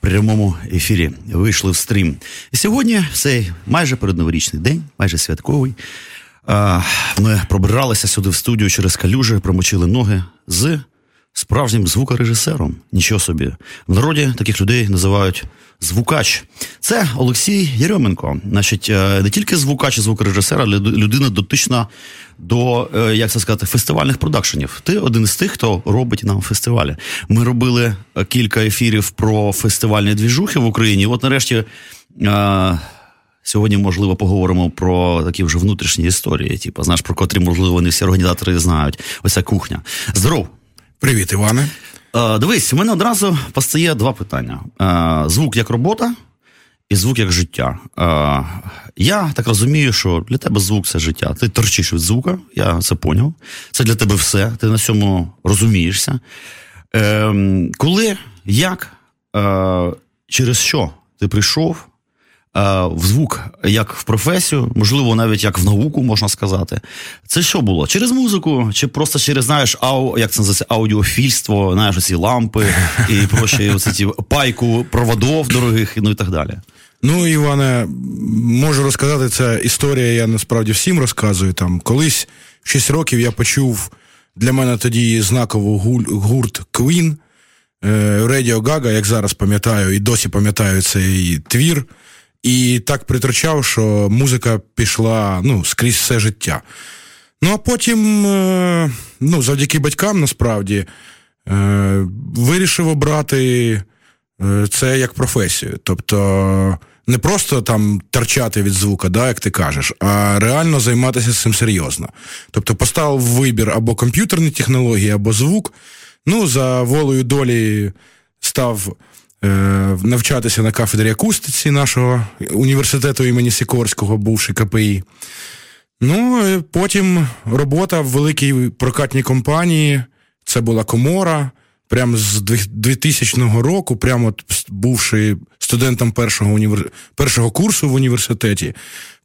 прямому ефірі вийшли в стрім. І сьогодні цей майже передноворічний день, майже святковий. Ми пробиралися сюди в студію через калюжі, промочили ноги з справжнім звукорежисером. Нічого собі. В народі таких людей називають звукач. Це Олексій Єрьоменко. Значить, е, не тільки звукач і звукорежисер, але людина дотична до, е, як це сказати, фестивальних продакшенів. Ти один з тих, хто робить нам фестивалі. Ми робили е, кілька ефірів про фестивальні двіжухи в Україні. От нарешті. Сьогодні, можливо, поговоримо про такі вже внутрішні історії, типу, знаєш, про котрі, можливо, не всі організатори знають. Оця кухня. Здоров! Привіт, Іване. Е, дивись, у мене одразу постає два питання: е, звук як робота і звук як життя. Е, я так розумію, що для тебе звук це життя. Ти торчиш від звука, я це поняв. Це для тебе все, ти на цьому розумієшся. Коли, як, через що ти прийшов в звук, як в професію, можливо, навіть як в науку можна сказати. Це що було? Через музику, чи просто через знаєш, ау, як це називається, аудіофільство, знаєш, оці лампи і прочі оці ті пайку проводов дорогих, ну і так далі. Ну, Іване, можу розказати, це історія, я насправді всім розказую. Там Колись в 6 років я почув для мене тоді знакову гурт Queen, Radio Gaga, як зараз пам'ятаю, і досі пам'ятаю цей твір. І так притрачав, що музика пішла ну, скрізь все життя. Ну, а потім, е, ну, завдяки батькам, насправді, е, вирішив обрати е, це як професію. Тобто не просто там торчати від звука, да, як ти кажеш, а реально займатися цим серйозно. Тобто поставив вибір або комп'ютерні технології, або звук. Ну, за волею долі став. Е, навчатися на кафедрі акустиці нашого університету імені Сікорського, бувши КПІ. Ну, потім робота в великій прокатній компанії. Це була комора. Прямо з 2000 року, прямо от бувши студентом першого універ... першого курсу в університеті,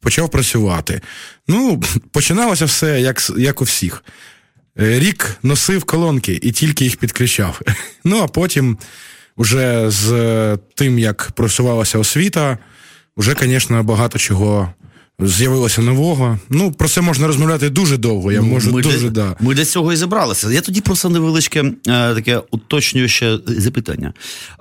почав працювати. Ну, починалося все як як у всіх. Е, рік носив колонки і тільки їх підключав. Ну, а потім Уже з тим, як просувалася освіта, вже, звісно, багато чого з'явилося нового. Ну, про це можна розмовляти дуже довго. Я ну, можу ми дуже для, да. Ми для цього і зібралися. Я тоді просто невеличке е, таке уточнююче запитання.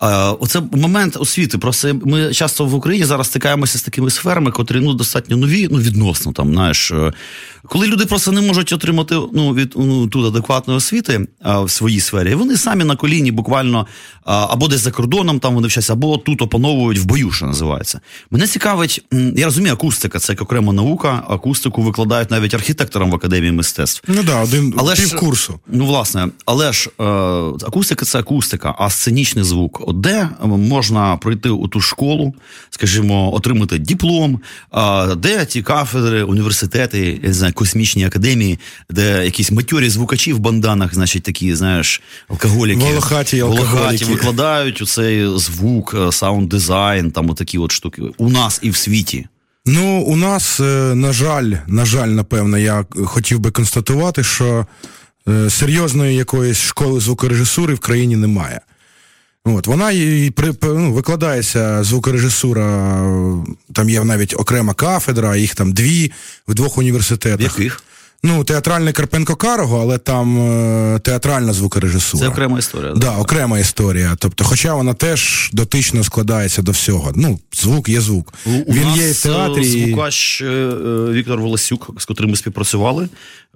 Е, оце момент освіти. Просто ми часто в Україні зараз стикаємося з такими сферами, котрі ну достатньо нові, ну відносно там, знаєш. Е, коли люди просто не можуть отримати ну, від ну, тут адекватної освіти в своїй сфері, вони самі на коліні буквально або десь за кордоном там вони вчаться, або тут опановують в бою, що називається. Мене цікавить, я розумію, акустика це як окрема наука, акустику викладають навіть архітекторам в академії мистецтв. Ну да, один але півкурсу. Ж, ну, власне, але ж е, акустика це акустика, а сценічний звук. От де можна пройти у ту школу, скажімо, отримати диплом, е, де ті кафедри, університети, я не знаю, космічній академії, де якісь матьорі звукачі в банданах, значить, такі, знаєш, алкоголіки, волохаті, волохаті викладають у цей звук, е, саунд дизайн, там отакі от штуки. У нас і в світі. Ну, у нас, е, на жаль, на жаль, напевно, я хотів би констатувати, що е, серйозної якоїсь школи звукорежисури в країні немає. От, Вона і ну, викладається звукорежисура, там є навіть окрема кафедра, їх там дві в двох університетах. Яких? Ну, театральний Карпенко Карого, але там е, театральна звукорежисура. Це окрема історія. Да, окрема історія. Тобто, хоча вона теж дотично складається до всього. Ну, звук є звук. У, у Він нас є в театрі. Звукач е, Віктор Волосюк, з котрим ми співпрацювали,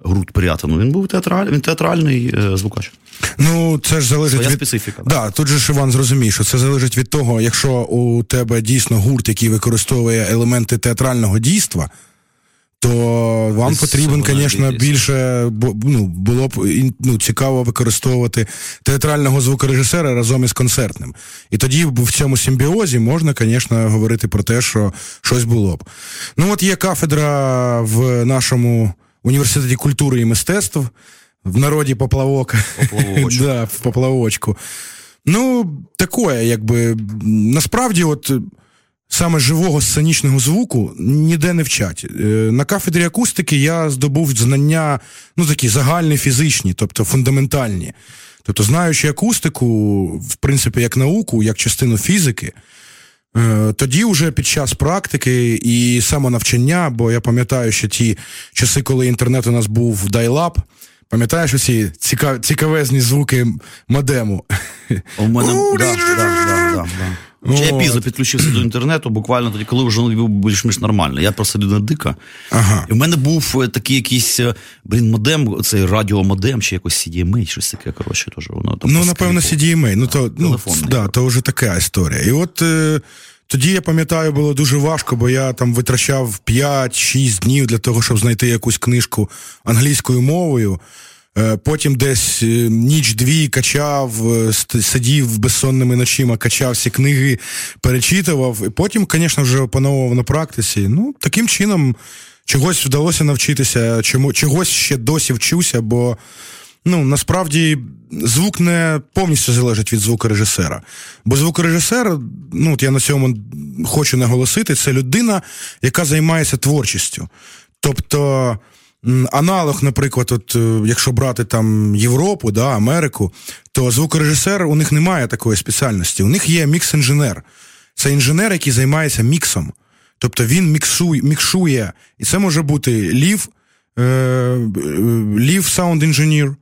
Груд Прятину, він був театраль, він театральний е, звукач. Ну, це ж залежить Своя від специфіка. Да, тут же ж Іван зрозумій, що це залежить від того, якщо у тебе дійсно гурт, який використовує елементи театрального дійства то вам потрібен, звісно, більше ну, було б ну, цікаво використовувати театрального звукорежисера разом із концертним. І тоді в цьому симбіозі можна, звісно, говорити про те, що щось було б. Ну, от є кафедра в нашому університеті культури і мистецтв, в народі поплавок. да, в поплавочку. Ну, таке, якби насправді, от саме живого сценічного звуку ніде не вчать. Е, на кафедрі акустики я здобув знання, ну такі загальні фізичні, тобто фундаментальні. Тобто, знаючи акустику, в принципі, як науку, як частину фізики, е, тоді вже під час практики і самонавчання, бо я пам'ятаю, що ті часи, коли інтернет у нас був дайлап, пам'ятаєш оці цікав... цікавезні звуки модему? У мене да, да, да, да. Ну, я пізно підключився до інтернету, буквально тоді, коли вже був більш-менш нормально. Я просто людина дика. Ага. І в мене був е, такий якийсь е, блін, модем, цей радіомодем, чи якось CDMA, щось таке. коротше, теж, воно там Ну, напевно, CDMA. Ну, то, ну, да, то вже така історія. І от е, тоді я пам'ятаю, було дуже важко, бо я там витрачав 5-6 днів для того, щоб знайти якусь книжку англійською мовою. Е, потім десь е, ніч-дві качав, е, сидів безсонними ночима, качав всі книги, перечитував. І потім, звісно, вже опановував на практиці. Ну, таким чином чогось вдалося навчитися, чому, чогось ще досі вчуся, бо ну, насправді звук не повністю залежить від звукорежисера. Бо звукорежисер, ну от я на цьому хочу наголосити, це людина, яка займається творчістю. Тобто. Аналог, наприклад, от е, якщо брати там Європу, да, Америку, то звукорежисер у них немає такої спеціальності. У них є мікс-інженер. Це інженер, який займається міксом. Тобто він міксує, мікшує. І це може бути лів, е, лів саунд інженір,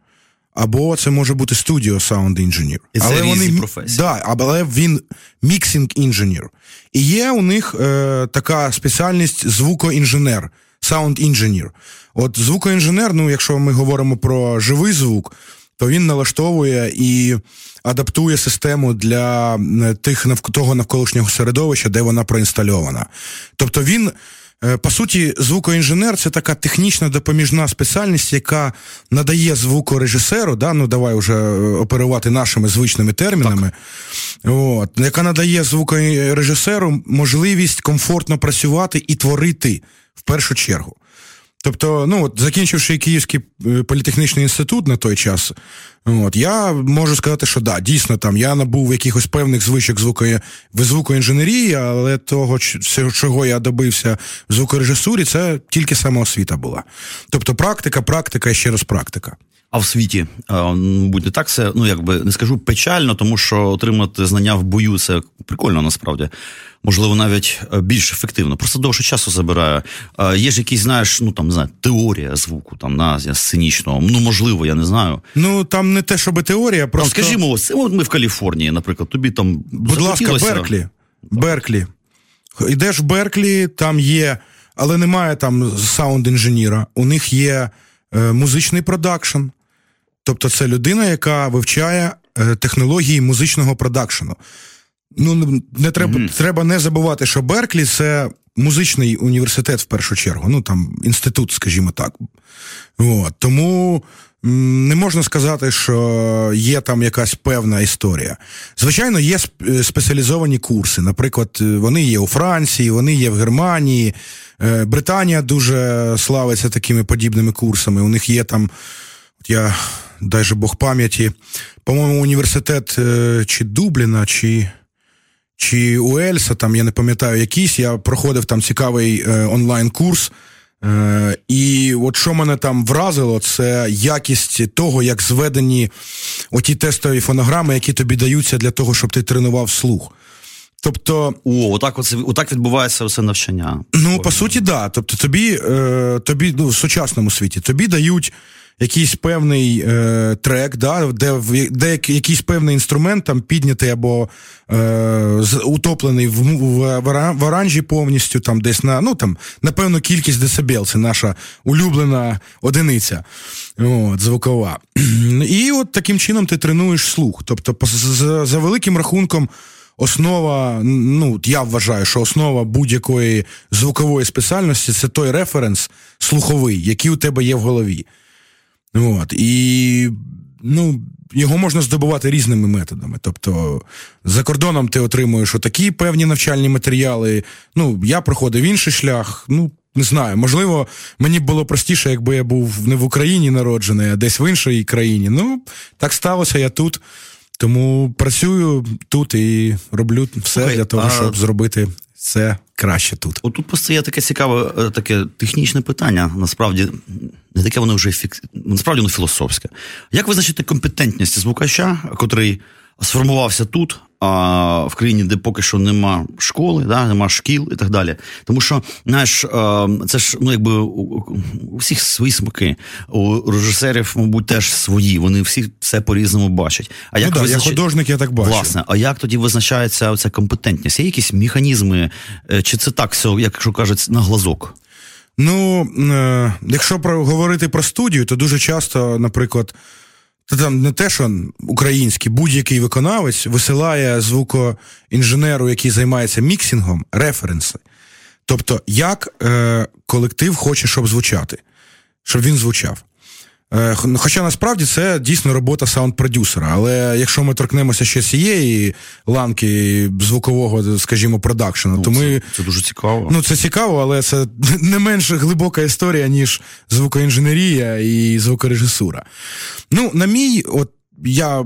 або це може бути студіо саунд інженір. Але вони професії. Да, але він міксинг інженір. І є у них е, така спеціальність звукоінженер, саунд інженір. От звукоінженер, ну якщо ми говоримо про живий звук, то він налаштовує і адаптує систему для тих того навколишнього середовища, де вона проінстальована. Тобто він. Е, по суті, звукоінженер це така технічна допоміжна спеціальність, яка надає звукорежисеру, да, ну давай вже е, оперувати нашими звичними термінами, от, яка надає звукорежисеру можливість комфортно працювати і творити в першу чергу. Тобто, ну от закінчивши Київський е, політехнічний інститут на той час, от я можу сказати, що да, дійсно там я набув якихось певних звичок звукої в звукоінженерії, але того, чого я добився в звукорежисурі, це тільки самоосвіта була. Тобто, практика, практика і ще раз практика. А в світі, мабуть, не так це, ну якби не скажу печально, тому що отримати знання в бою це прикольно насправді. Можливо, навіть е, більш ефективно. Просто довше часу забирає. Є ж якісь, знаєш, ну там не знаю, теорія звуку, там на сценічного. Ну, можливо, я не знаю. Ну там не те, щоб теорія, просто. Там, скажімо, ось от ми в Каліфорнії, наприклад, тобі там. Будь ласка, Берклі. Берклі. Йдеш в Берклі, там є, але немає там саунд-інженіра. У них є е, музичний продакшн. Тобто це людина, яка вивчає е, технології музичного продакшену. Ну, не треба mm-hmm. треба не забувати, що Берклі це музичний університет в першу чергу. Ну там інститут, скажімо так. От. Тому не можна сказати, що є там якась певна історія. Звичайно, є е, спеціалізовані курси. Наприклад, вони є у Франції, вони є в Германії. Е, Британія дуже славиться такими подібними курсами. У них є там. От я дай же Бог пам'яті. По-моєму, університет е, чи Дубліна, чи чи Уельса, там я не пам'ятаю якийсь. Я проходив там цікавий е, онлайн-курс. Е, і от що мене там вразило, це якість того, як зведені оті тестові фонограми, які тобі даються для того, щоб ти тренував слух. Тобто, О, отак оце, отак відбувається все навчання. Ну, по суті, так. Да. Тобто, тобі, е, тобі ну, в сучасному світі тобі дають якийсь певний е, трек, да, де де якийсь певний інструмент там піднятий або е, утоплений в, в в, оранжі повністю, там десь на ну там на певну кількість децибел, це наша улюблена одиниця от, звукова. І от таким чином ти тренуєш слух. Тобто, за, за великим рахунком. основа, ну я вважаю, що основа будь-якої звукової спеціальності це той референс слуховий, який у тебе є в голові. От. І ну, його можна здобувати різними методами. Тобто, за кордоном ти отримуєш отакі певні навчальні матеріали. Ну, я проходив інший шлях. Ну, не знаю, можливо, мені б було простіше, якби я був не в Україні народжений, а десь в іншій країні. Ну, так сталося, я тут. Тому працюю тут і роблю все okay, для того, а... щоб зробити це краще тут. Отут постає таке цікаве, е, таке технічне питання. Насправді, не таке воно вже фікс... насправді воно філософське. Як визначити компетентність звукача, котрий сформувався тут, а, в країні, де поки що нема школи, да, нема шкіл і так далі. Тому що, знаєш, це ж ну якби у всіх свої смаки, у режисерів, мабуть, теж свої. Вони всі все по-різному бачать. А як ну, визнач... я художник, я так бачу. Власне, а як тоді визначається ця компетентність? Є якісь механізми, е, чи це так все, як кажуть, на глазок? Ну, е, якщо про говорити про студію, то дуже часто, наприклад. Та там не те, що український будь-який виконавець висилає звукоінженеру, який займається міксингом, референси. Тобто, як е, колектив хоче, щоб звучати, щоб він звучав. Е, хоча насправді це дійсно робота саунд-продюсера. Але якщо ми торкнемося ще цієї ланки звукового, скажімо, продакшену, ну, то ми. Це дуже цікаво. Ну, це цікаво, але це не менш глибока історія, ніж звукоінженерія і звукорежисура. Ну, на мій, от я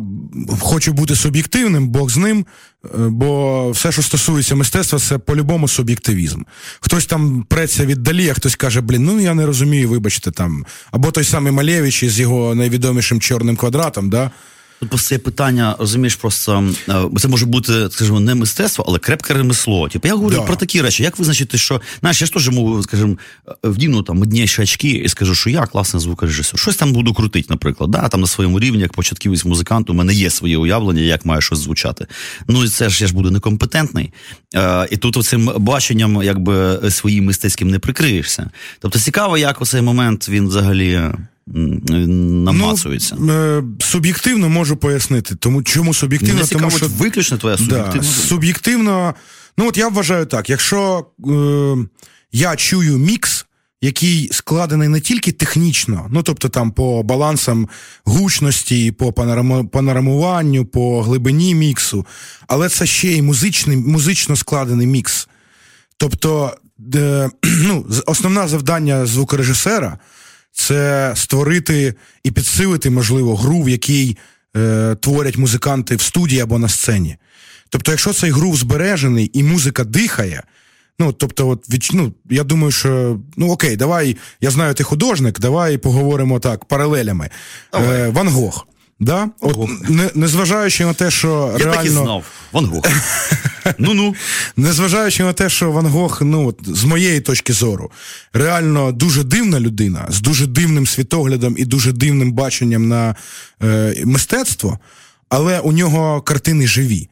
хочу бути суб'єктивним, Бог з ним, е, бо все, що стосується мистецтва, це по-любому суб'єктивізм. Хтось там преться віддалі, а хтось каже, блін, ну я не розумію, вибачте там. Або той самий Малєвич із його найвідомішим чорним квадратом. да? Тут просто є питання, розумієш, просто е, це може бути, скажімо, не мистецтво, але крепке ремесло. Типу, я говорю да. про такі речі. Як визначити, що знаєш, я ж теж можу, скажімо, вдіну там модніші очки і скажу, що я класний звукорежисер. Щось там буду крутити, наприклад. Да? Там на своєму рівні, як початківець музикант, у мене є своє уявлення, як має щось звучати. Ну і це ж я ж буду некомпетентний. Е, І тут цим баченням, якби своїм мистецьким не прикриєшся. Тобто цікаво, як у цей момент він взагалі намацується. Ну, Суб'єктивно можу пояснити. Тому чому суб'єктивно? Мені тому що виключно твоя суб'єктивна. Да, суб'єктивно, ну от я вважаю так: якщо е, я чую мікс. Який складений не тільки технічно, ну тобто там по балансам гучності, по панорамуванню, по глибині міксу, але це ще й музичний, музично складений мікс. Тобто, де, ну, основне завдання звукорежисера це створити і підсилити, можливо, гру, в якій е, творять музиканти в студії або на сцені. Тобто, якщо цей грув збережений і музика дихає, ну тобто, от від, ну, я думаю, що ну окей, давай, я знаю, ти художник, давай поговоримо так паралелями. Е, Ван Гог. Да? От, не, Незважаючи на те, що Я реально... так і знав. Ван Гог. Ну-ну. Незважаючи на те, що Ван Гог, ну, от, з моєї точки зору, реально дуже дивна людина, з дуже дивним світоглядом і дуже дивним баченням на е, мистецтво, але у нього картини живі.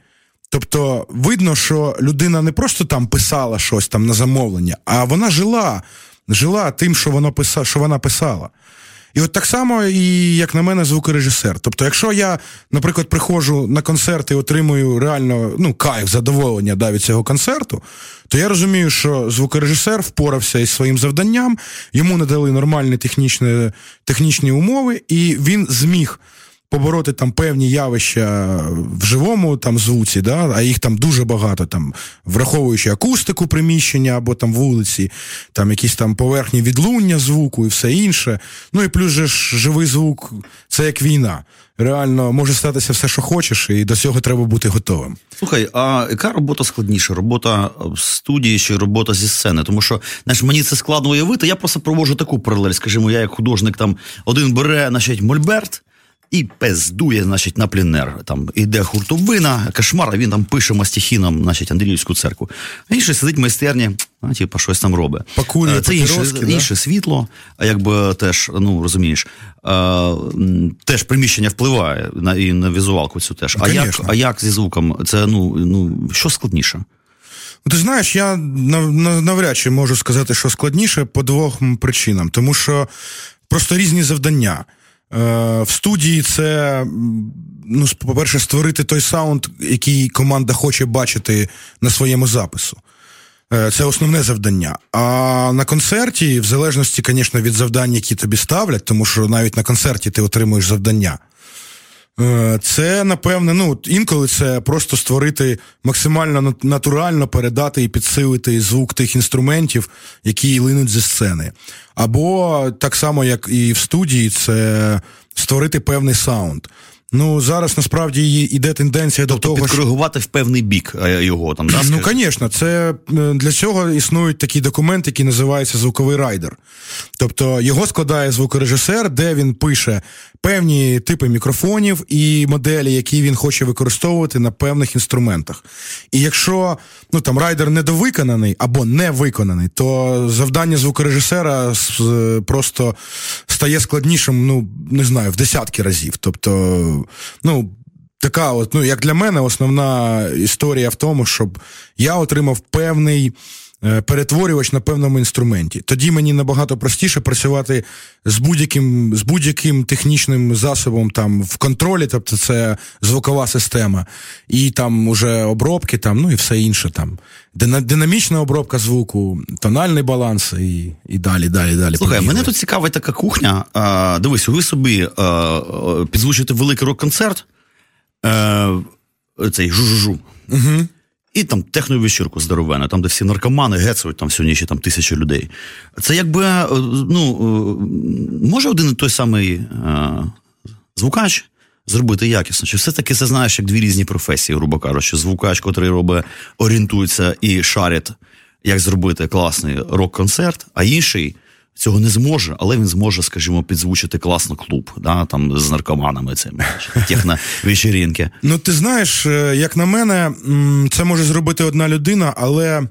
Тобто, видно, що людина не просто там писала щось там на замовлення, а вона жила, жила тим, що вона писала, що вона писала. І от так само, і як на мене, звукорежисер. Тобто, якщо я, наприклад, приходжу на концерт і отримую реально ну, кайф, задоволення да, від цього концерту, то я розумію, що звукорежисер впорався із своїм завданням, йому надали нормальні технічні, технічні умови, і він зміг побороти там певні явища в живому там звуці, да, а їх там дуже багато, там, враховуючи акустику приміщення або там вулиці, там якісь там поверхні відлуння звуку і все інше. Ну і плюс же ж живий звук це як війна. Реально може статися все, що хочеш, і до цього треба бути готовим. Слухай, а яка робота складніша? Робота в студії чи робота зі сцени? Тому що знаєш, мені це складно уявити. Я просто проводжу таку паралель. Скажімо, я як художник там один бере, значить, мольберт і пездує, значить, на плінер. Там іде хуртовина, кошмар, а він там пише мастихіном, значить, Андріївську церкву. А інший сидить в майстерні, а, типу, щось там робить. Пакує, е, Це інше, да? інше світло, а якби теж, ну розумієш, а, е, теж приміщення впливає на і на візуалку цю теж. А як а як зі звуком? Це ну, ну що складніше? Ну, ти знаєш, я навряд чи можу сказати, що складніше по двох причинам, тому що просто різні завдання. В студії це, ну, по-перше, створити той саунд, який команда хоче бачити на своєму запису. Е, це основне завдання. А на концерті, в залежності, звісно, від завдань, які тобі ставлять, тому що навіть на концерті ти отримуєш завдання. Е, це, напевне, ну, інколи це просто створити максимально натурально передати і підсилити звук тих інструментів, які линуть зі сцени. Або так само, як і в студії, це створити певний саунд. Ну зараз насправді йде тенденція тобто до того, підкоригувати в певний бік е, його там. да, Ну, звісно, це е, для цього існують такі документи, які називаються звуковий райдер. Тобто його складає звукорежисер, де він пише певні типи мікрофонів і моделі, які він хоче використовувати на певних інструментах. І якщо ну там райдер недовиконаний або не виконаний, то завдання звукорежисера просто стає складнішим, ну не знаю, в десятки разів. Тобто, ну. Така, от, ну як для мене, основна історія в тому, щоб я отримав певний перетворювач на певному інструменті. Тоді мені набагато простіше працювати з будь-яким з будь-яким технічним засобом там в контролі, тобто це звукова система, і там уже обробки, там, ну і все інше. там. Динамічна обробка звуку, тональний баланс і і далі, далі, далі. Слухай, мене тут цікавить така кухня. А, Дивись, ви собі а, підзвучите великий рок-концерт. А, е, цей жу-жу-жу. Угу. І там техновечірку здоровену, там, де всі наркомани гецують там всю ніч там тисячі людей. Це якби е, ну, е, може один і той самий е, звукач зробити якісно. Чи все-таки це знаєш як дві різні професії, грубо кажучи, звукач, котрий робить, орієнтується і шарить, як зробити класний рок-концерт, а інший цього не зможе, але він зможе, скажімо, підзвучити класно клуб, да, там з наркоманами цими техновечерінки. Ну, ти знаєш, е, як на мене, це може зробити одна людина, але,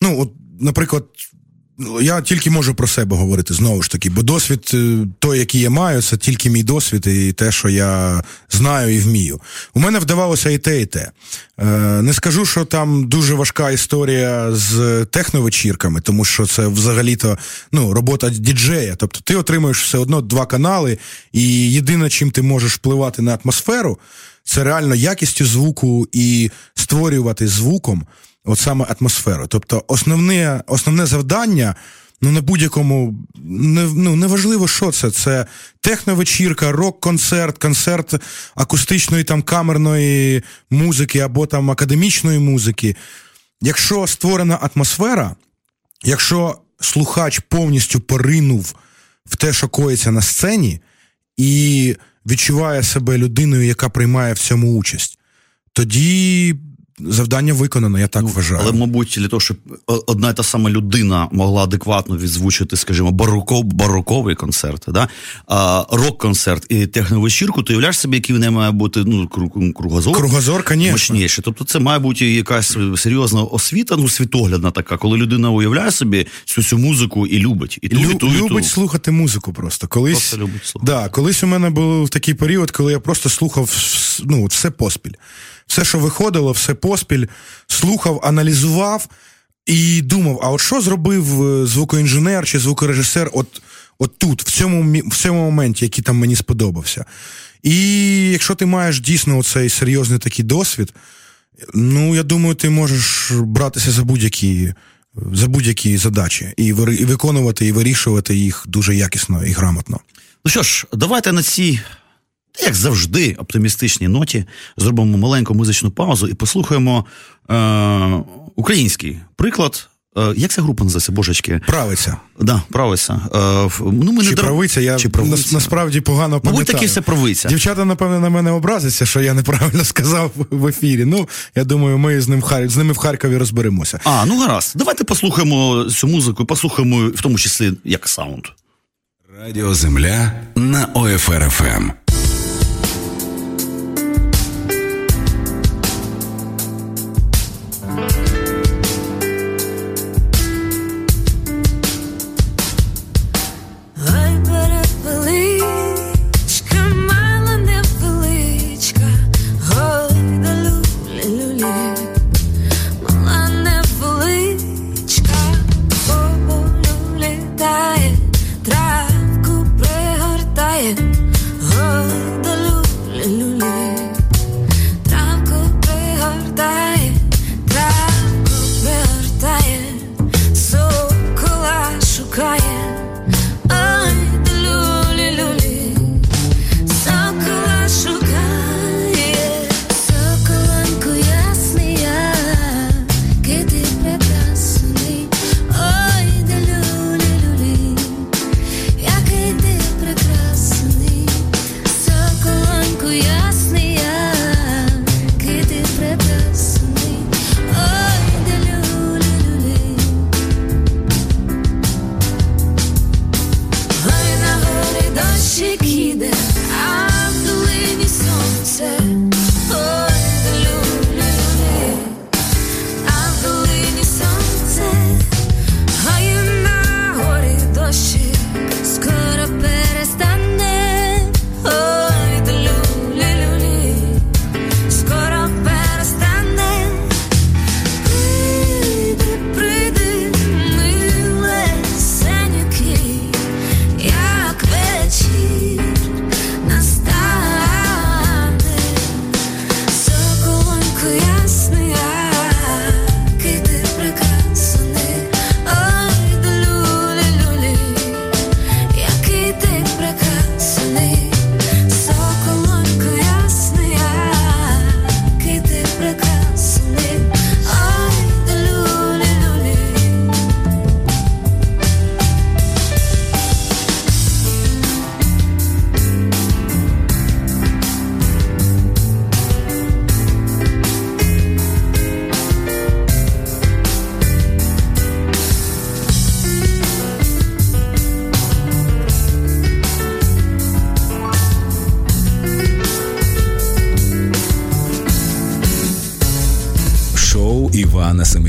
ну, от, наприклад, я тільки можу про себе говорити знову ж таки, бо досвід, е, той, який я маю, це тільки мій досвід і те, що я знаю і вмію. У мене вдавалося і те, і те. Е, не скажу, що там дуже важка історія з техновечірками, тому що це взагалі-то ну, робота діджея. Тобто ти отримуєш все одно два канали, і єдине, чим ти можеш впливати на атмосферу, це реально якістю звуку і створювати звуком от саме атмосферу. Тобто, основне основне завдання. Ну, на будь-якому не, ну, неважливо, що це. Це техновечірка, рок-концерт, концерт акустичної там камерної музики або там академічної музики. Якщо створена атмосфера, якщо слухач повністю поринув в те, що коїться на сцені, і відчуває себе людиною, яка приймає в цьому участь, тоді Завдання виконано, я так ну, вважаю. Але, мабуть, для того, щоб одна і та сама людина могла адекватно відзвучити, скажімо, бароков, бароковий концерт, да? а, рок-концерт і техновечірку, то уявляєш собі, який в неї має бути ну, кругозор. Кругозор, звісно. Мощніше. Тобто це має бути якась серйозна освіта, ну, світоглядна така, коли людина уявляє собі цю цю музику і любить. І ту, Лю, і ту, любить і ту. слухати музику просто. Колись, просто любить слухати. Да, колись у мене був такий період, коли я просто слухав ну, все поспіль все, що виходило, все поспіль, слухав, аналізував і думав: а от що зробив е, звукоінженер чи звукорежисер от от тут, в цьому в цьому моменті, який там мені сподобався. І якщо ти маєш дійсно цей серйозний такий досвід, ну я думаю, ти можеш братися за будь-які. За будь-які задачі і виконувати і вирішувати їх дуже якісно і грамотно. Ну що ж, давайте на цій як завжди, оптимістичній ноті, зробимо маленьку музичну паузу і послухаємо е, український приклад. Е, як ця група називається, божечки? Правиця. Да, правиця. Е, ну, ми Чи не правиця, я Чи правиця? насправді погано пам'ятаю. Мабуть, таки все правиця. Дівчата, напевно, на мене образяться, що я неправильно сказав в ефірі. Ну, я думаю, ми з ним з ними в Харкові розберемося. А, ну гаразд. Давайте послухаємо цю музику, послухаємо в тому числі як саунд. Радіо Земля на ОФРФМ.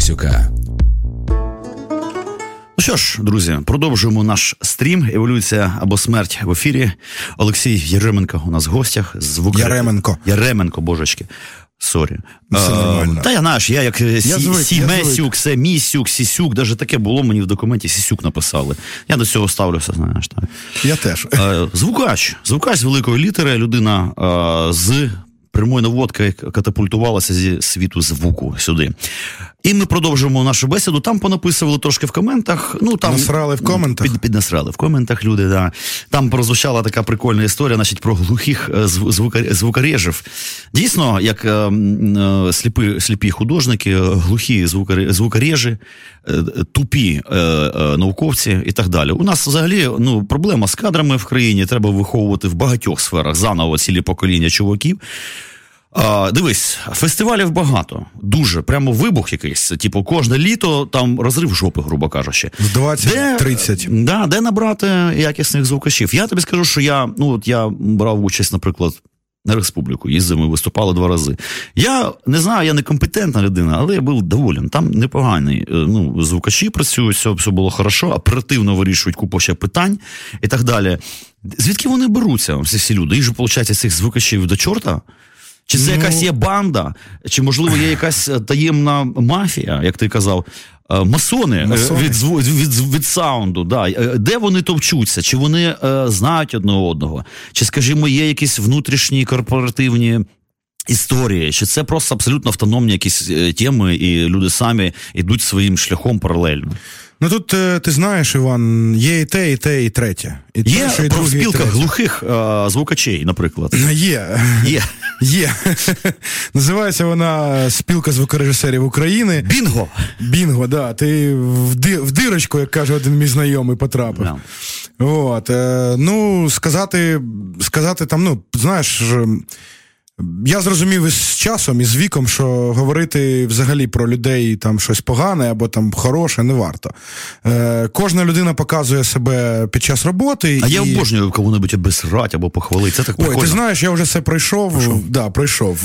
Семисюка. Ну що ж, друзі, продовжуємо наш стрім. Еволюція або смерть в ефірі. Олексій Яременко у нас в гостях. Звук... Яременко. Яременко, божечки. Sorry. Все Е, нормально. Та я знаєш, я як е, Сімесюк, Семісюк, Сісюк, навіть таке було мені в документі Сісюк написали. Я до цього ставлюся, знаєш. Так. Я теж. Е, Звукач. Звукач з великої літери, людина з прямої наводки катапультувалася зі світу звуку сюди. І ми продовжуємо нашу бесіду. Там понаписували трошки в коментах. Ну там Насрали в коментах? Під, піднасрали в коментах люди. Да. Там прозвучала така прикольна історія, значить, про глухих е, звукарежів. Дійсно, як е, е, сліпі, сліпі художники, глухі звукари- звукарежі, тупі е, е, науковці і так далі. У нас взагалі ну, проблема з кадрами в країні. Треба виховувати в багатьох сферах заново цілі покоління чуваків. А, дивись, фестивалів багато, дуже прямо вибух якийсь. Типу, кожне літо там розрив жопи, грубо кажучи. В 20-30. Да, де набрати якісних звукачів? Я тобі скажу, що я, ну от я брав участь, наприклад. На республіку їздив, ми виступали два рази. Я не знаю, я не компетентна людина, але я був доволен. Там непоганий. е, Ну, звукачі працюють, все, все було хорошо, оперативно вирішують купу ще питань і так далі. Звідки вони беруться, всі ці люди? Їх же, виходить, цих звукачів до чорта? Чи це Ну- якась є банда, чи можливо є якась е, таємна мафія, як ти казав, масони, е, Масони. від від, від саунду. Да. Е, Де вони товчуться? Чи вони е, знають одне одного? Чи, скажімо, є якісь внутрішні корпоративні. Історії, чи це просто абсолютно автономні якісь е, теми, і люди самі йдуть своїм шляхом паралельно? Ну тут е, ти знаєш, Іван, є і те, і те, і третє. І Є перше, і друге, і третє. глухих е, звукачей, наприклад. Є. Є. Є. Називається вона Спілка звукорежисерів України. Бінго! Бінго, да. Ти в, ди- в дирочку, як каже один мій знайомий, потрапив. Да. От, е, ну, сказати, сказати там, ну, знаєш. Я зрозумів із часом і з віком, що говорити взагалі про людей там щось погане або там хороше не варто. Е, кожна людина показує себе під час роботи. А і... я обожнюю кого-небудь обесрать або похвалити. Це так Ой, ти знаєш, я вже все пройшов. Пройшов. Да, пройшов.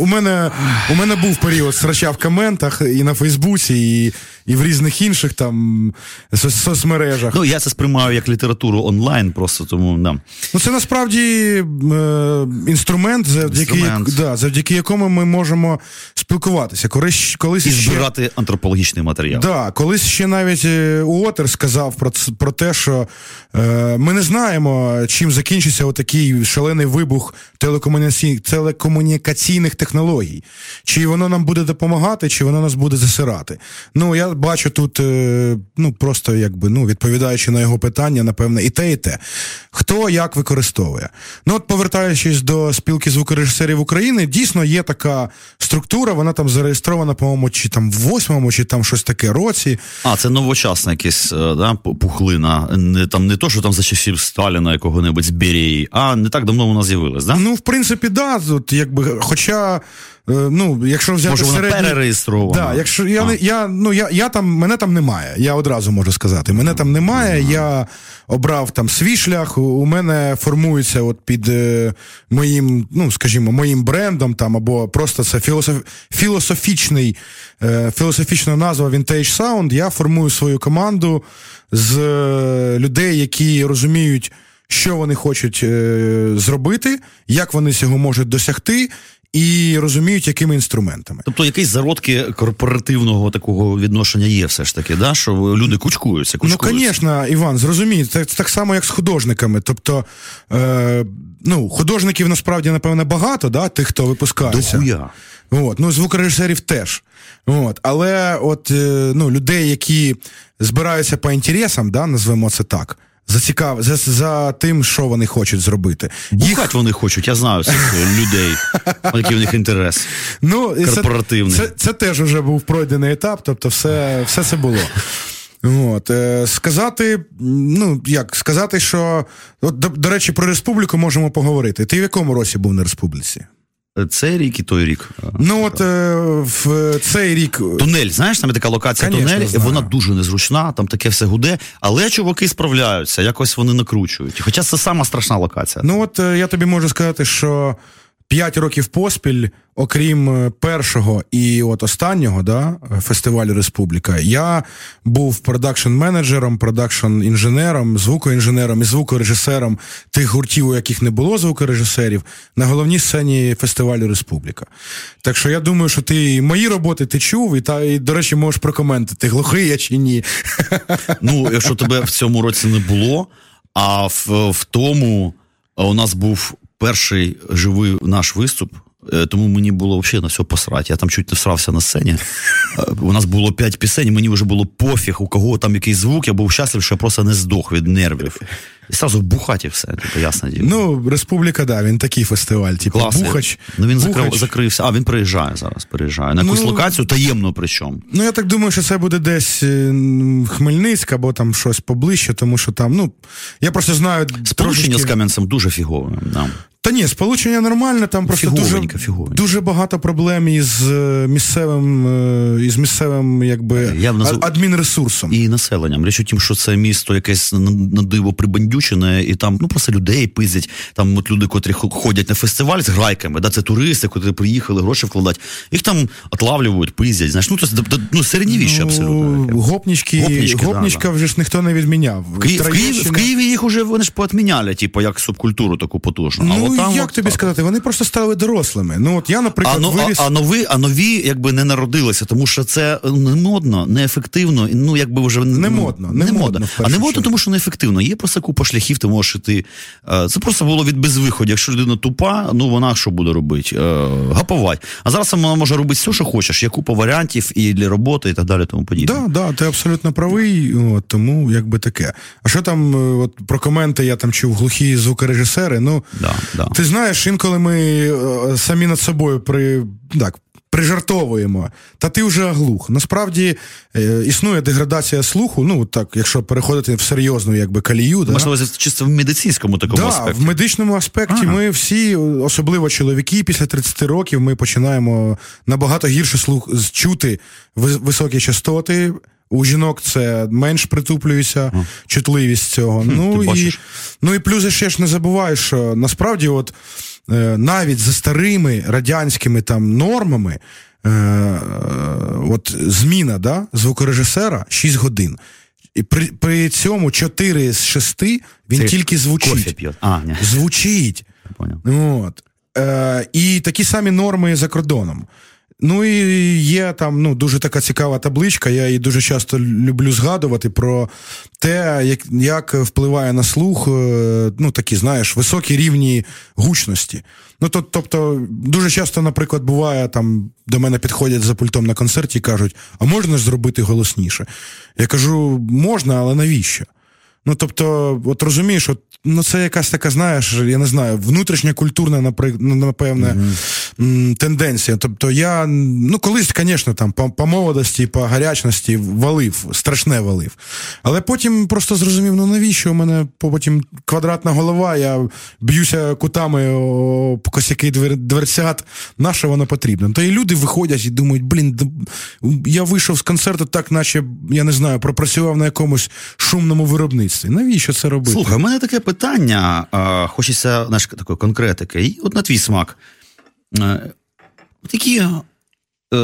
У мене, у мене був період срача в коментах і на Фейсбуці, і, і в різних інших там соцмережах. Ну, я це сприймаю як літературу онлайн, просто тому да. Ну, це насправді е, інструмент, завдяки, Інструмент. Да, завдяки якому ми можемо спілкуватися. Колись, колись і ще- збирати антропологічний матеріал. Да, колись ще навіть е, Уотер сказав про, про те, що е, ми не знаємо, чим закінчиться отакий шалений вибух телекомуніці... телекомунікаційних технологій. Чи воно нам буде допомагати, чи воно нас буде засирати. Ну, я бачу тут, е, ну, просто якби, ну, відповідаючи на його питання, напевне, і те, і те. Хто як використовує. Ну, от повертаючись до спілки звукорежисерів України, дійсно є така структура, вона там зареєстрована, по-моєму, чи там в восьмому, чи там щось таке році. А, це новочасна якась е, да, пухлина. Не, там, не то, що там за часів Сталіна якого-небудь з Берії, а не так давно вона з'явилась, да? Ну, в принципі, да, тут, якби, хоча. Е, Ну, якщо взяти Може, вона середній... перереєстрована? Да, якщо я, А. я, ну, я, я там, мене там немає, я одразу можу сказати. Мене там немає, я обрав там свій шлях, у- у мене формується от під е, моїм, ну, скажімо, моїм брендом там, або просто це філософ, філософічний, е, філософічна назва Vintage Sound. Я формую свою команду з е, людей, які розуміють, що вони хочуть е, зробити, як вони цього можуть досягти, і розуміють, якими інструментами. Тобто якісь зародки корпоративного такого відношення є все ж таки, да? що люди кучкуються, Ну, звісно, Іван, зрозумій, це, це так само, як з художниками. Тобто, е, ну, художників насправді, напевне, багато, да, тих, хто випускається. Дохуя. От, ну, звукорежисерів теж. От, але от, е, ну, людей, які збираються по інтересам, да, назвемо це так. Зацікав... За, за тим, що вони хочуть зробити. Бухать вони хочуть, я знаю цих людей, який в них інтерес. Ну, Корпоративний. Це, це, це теж вже був пройдений етап, тобто все, все це було. От, е, сказати, ну як сказати, що от, до, до речі, про республіку можемо поговорити. Ти в якому році був на республіці? Цей рік і той рік. Ну от е, в цей рік Тунель, знаєш, там є така локація Конечно, тунель, знаю. вона дуже незручна, там таке все гуде, але чуваки справляються, якось вони накручують. Хоча це сама страшна локація. ну от е, я тобі можу сказати, що п'ять років поспіль, окрім е, першого і от останнього да, фестивалю Республіка, я був продакшн-менеджером, продакшн-інженером, звукоінженером і звукорежисером тих гуртів, у яких не було звукорежисерів, на головній сцені фестивалю Республіка. Так що я думаю, що ти мої роботи ти чув, і та і, до речі, можеш прокоментити, глухий я чи ні. Ну, якщо тебе в цьому році не було, а в, в тому у нас був перший живий наш виступ. Е, тому мені було взагалі на все посрати. Я там чуть не всрався на сцені. Е, у нас було п'ять пісень, мені вже було пофіг, у кого там якийсь звук, я був щасливий, що я просто не здох від нервів. І сразу бухать і все, типу, ясно діло. Ну, Республіка, да, він такий фестиваль, типу, Клас. Бухач. Ну він закрив, Бухач. закрився. А, він приїжджає зараз, приїжджає. На якусь Ну, локацію таємно причому. Ну, я так думаю, що це буде десь е, Хмельницьк або там щось поближче, тому що там, ну, я просто знаю. Сполучення трошечки- з Кам'янцем дуже фігове. Да. Та ні, сполучення нормальне, там просто дуже, дуже багато проблем із е, місцевим, е, із місцевим якби, Я б адмінресурсом. І населенням. Річ у тім, що це місто якесь на, диво прибандючене, і там ну просто людей пиздять. Там от люди, котрі ходять на фестиваль з грайками, да, це туристи, котрі приїхали, гроші вкладати. Їх там отлавлюють, пиздять. Знаєш, ну то це д- д- ну, абсолютно. Гопнічки, Гопнічки, гопнічка да, вже ж ніхто не відміняв. В, Ки... в, Києві, в Києві їх уже вони ж поотміняли, типу, як субкультуру таку потужну. а Ну, там як от тобі так. сказати, вони просто стали дорослими. Ну, от я, наприклад, А, ну, виріс... а, а, нові, а нові якби не народилися, тому що це е, не модно, неефективно, ну якби вже Не модно, не не модно, модно. А не модно, тому що неефективно. Є просто купа шляхів, ти можеш іти. Е, Це просто було від безвиходу. Якщо людина тупа, ну вона що буде робити? Е, Гапувати. А зараз вона може робити все, що хочеш. Є купа варіантів і для роботи, і так далі, тому подібне. Да, да, ти абсолютно правий, от, тому якби таке. А що там, от про коменти я там чув глухі звукорежисери. Ну, Да, да. Ти знаєш, інколи ми е, самі над собою при так. Прижартовуємо, та ти вже глух. Насправді е, існує деградація слуху. Ну так, якщо переходити в серйозну якби калію, да? Можливо, чисто в медицинському такому Да, аспекті. в медичному аспекті Ага. ми всі, особливо чоловіки, після 30 років ми починаємо набагато гірше слух чути ви- високі частоти. У жінок це менш притуплюється чутливість цього. ну, і, бачиш. ну і плюс ще ж не забувай, що насправді, от е, навіть за старими радянськими там нормами, е, е, от зміна да, звукорежисера 6 годин. І при, при цьому 4 з 6 він Це тільки звучить. А, ні, Звучить. От. Е, і такі самі норми за кордоном. Ну і є там ну, дуже така цікава табличка. Я її дуже часто люблю згадувати про те, як, як впливає на слух, е, ну такі, знаєш, високі рівні гучності. Ну, то, тобто, дуже часто, наприклад, буває, там до мене підходять за пультом на концерті і кажуть, а можна ж зробити голосніше? Я кажу, можна, але навіщо? Ну, тобто, от розумієш, от, ну це якась така, знаєш, я не знаю, внутрішня культурна, напри- ну, напевне, м, тенденція. Тобто я, ну, колись, звісно, там по, по молодості, по гарячності валив, страшне валив. Але потім просто зрозумів, ну навіщо у мене потім квадратна голова, я б'юся кутами по косяки двер, дверцят, на що воно потрібно? Та і люди виходять і думають, блін, я вийшов з концерту так, наче, я не знаю, пропрацював на якомусь шумному виробництві. Навіщо це робити? Слухай, у мене таке питання. Хочеться знаєш, такої конкретики. І от на твій смак. Е, Такі е,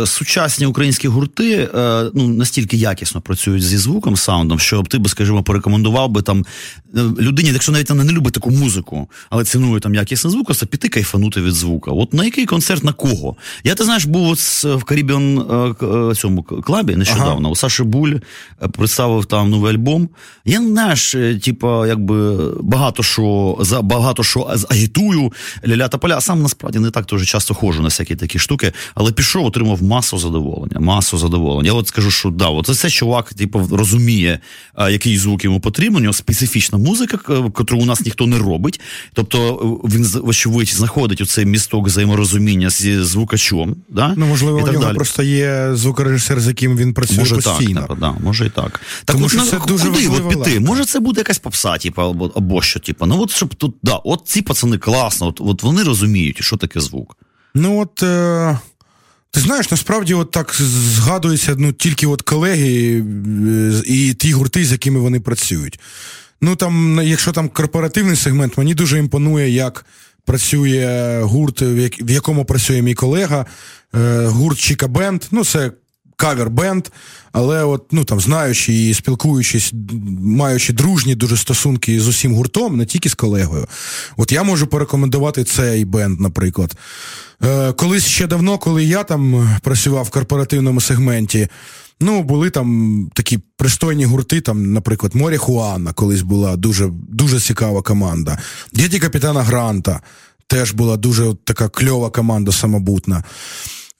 сучасні українські гурти е, ну, настільки якісно працюють зі звуком, саундом, що ти би, скажімо, порекомендував би там е, людині, якщо навіть вона не любить таку музику, але цінує там якісний звук, це піти кайфанути від звука. От на який концерт на кого? Я ти знаєш, був от в Caribbean е, к- е, цьому клабі нещодавно. У Саші Буль е, представив там новий альбом. Я знаєш, е, типа, якби багато що за багато що агітую ля-ля та поля. А сам насправді не так дуже часто ходжу на всякі такі штуки, але пішов, отримав масу задоволення. Масу задоволення. Я от скажу, що да, от це чувак, типу, розуміє, який звук йому потрібен. У нього специфічна музика, к- котру у нас ніхто не робить. Тобто е, він вочевидь знаходить оцей місток взаєморозуміння зі звукачом. Да? Ну, можливо, і у нього далі. просто є звукорежисер, з яким він працює Може постійно. так, да, може і так. Так Тому от, що це дуже куди от піти? ланка. Може, це буде якась попса, типу, або, або що, типу. Ну от щоб тут, да, от ці пацани класно, от, от вони розуміють, що таке звук. Ну от. Е... Ти знаєш, насправді, от так згадуються ну, тільки от колеги е, і ті гурти, з якими вони працюють. Ну там, якщо там корпоративний сегмент, мені дуже імпонує, як працює гурт, в якому працює мій колега, е, гурт Чіка Бенд. Ну, це кавер-бенд, але от, ну там знаючи і спілкуючись, маючи дружні дуже стосунки з усім гуртом, не тільки з колегою, от я можу порекомендувати цей бенд, наприклад. Е, Колись ще давно, коли я там працював в корпоративному сегменті, ну, були там такі пристойні гурти, там, наприклад, Морі Хуана, колись була дуже дуже цікава команда. Діті капітана Гранта теж була дуже така кльова команда самобутна.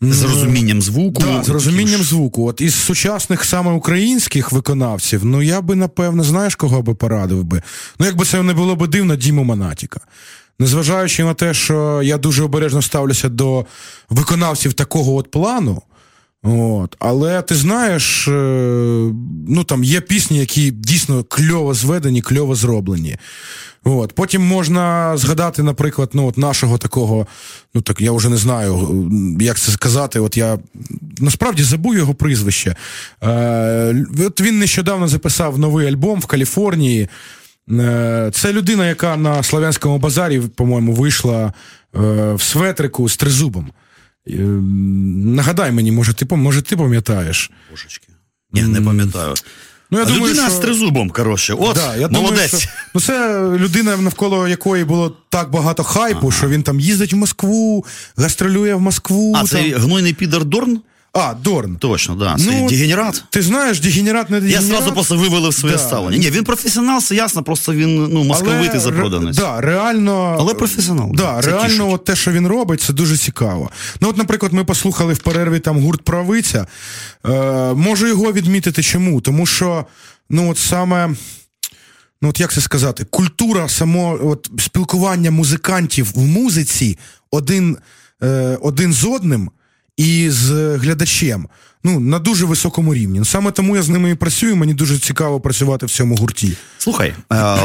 З розумінням звуку. Да, з розумінням звуку. От із сучасних саме українських виконавців, ну я би, напевно, знаєш, кого би порадив би? Ну, якби це не було б дивно, Діму Монатіка. Незважаючи на те, що я дуже обережно ставлюся до виконавців такого от плану. От. Але ти знаєш, е, ну там є пісні, які дійсно кльово зведені, кльово зроблені. От. Потім можна згадати, наприклад, ну, от нашого такого, ну так я вже не знаю, як це сказати. От я насправді забув його прізвище. Е, От Він нещодавно записав новий альбом в Каліфорнії. Е, Це людина, яка на Славянському базарі, по-моєму, вийшла е, в светрику з тризубом. Е, нагадай мені, може, ти може, ти пам'ятаєш? Божечки. Ні, не пам'ятаю. Ну, я а думаю, Людина що... з тризубом, коротше. От, да, я молодець. Думаю, що... Ну, це людина, навколо якої було так багато хайпу, ага. що він там їздить в Москву, гастролює в Москву. А там... це гнойний підер Дорн? А, Дорн. Точно, да. Це ну, дегенерат. Ти знаєш, дегенерат не дегенерат. Я зразу просто вивелив своє да. ставлення. Ні, він професіонал, це ясно, просто він ну, московитий за проданість. Да, реально, Але професіонал. Да, Реально, от те, що він робить, це дуже цікаво. Ну, от, наприклад, ми послухали в перерві там гурт Правиця. Е, Можу його відмітити чому? Тому що, ну, от саме. Ну, от як це сказати, культура само от, спілкування музикантів в музиці один е, один з одним і з глядачем ну, на дуже високому рівні. Саме тому я з ними і працюю. Мені дуже цікаво працювати в цьому гурті. Слухай,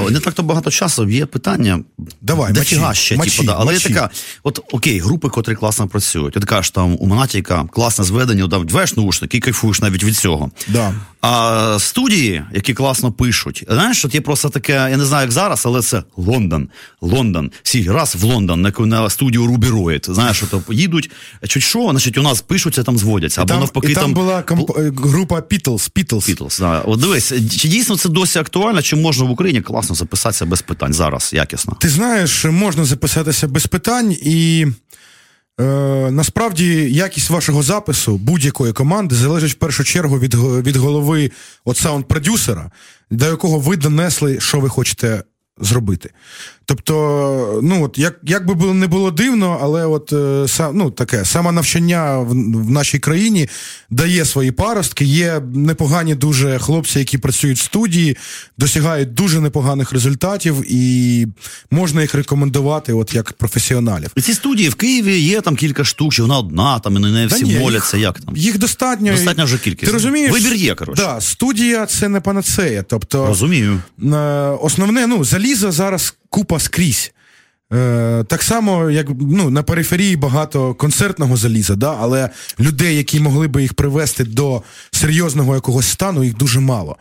не так то багато часу. Є питання. Давай, дофіга ще, мачі, типу, да. але мачі. я така, от окей, групи, котрі класно працюють. Ти кажеш, там у Монатіка класне зведення, дав двеш наушники і кайфуєш навіть від цього. Да. А студії, які класно пишуть, знаєш, от є просто таке, я не знаю, як зараз, але це Лондон. Лондон. Всі раз в Лондон на, на студію Рубіроїд. Знаєш, то їдуть, чуть що, значить, у нас пишуться, там зводяться. Або навпаки, там, там була комп... група Beatles. Beatles. Beatles, да. От дивись, чи дійсно це досі актуально, чи можна в Україні класно записатися без питань зараз, якісно? Ти знаєш, можна записатися без питань і. Е, Насправді якість вашого запису будь-якої команди залежить в першу чергу від від голови от саунд-продюсера, до якого ви донесли, що ви хочете зробити. Тобто, ну от як як би не було дивно, але от е, ну, таке самонавчання в, в нашій країні дає свої паростки. Є непогані дуже хлопці, які працюють в студії, досягають дуже непоганих результатів, і можна їх рекомендувати, от як професіоналів. І ці студії в Києві є там кілька штук, чи вона одна, там і не всі ні, моляться. Їх, як там їх достатньо достатньо вже кількість. Ти розумієш? Вибір є коротше. Да, студія це не панацея. Тобто розумію. Е, основне, ну залізо зараз купа скрізь. Е, Так само, як ну, на периферії багато концертного заліза, да? але людей, які могли би їх привести до серйозного якогось стану, їх дуже мало.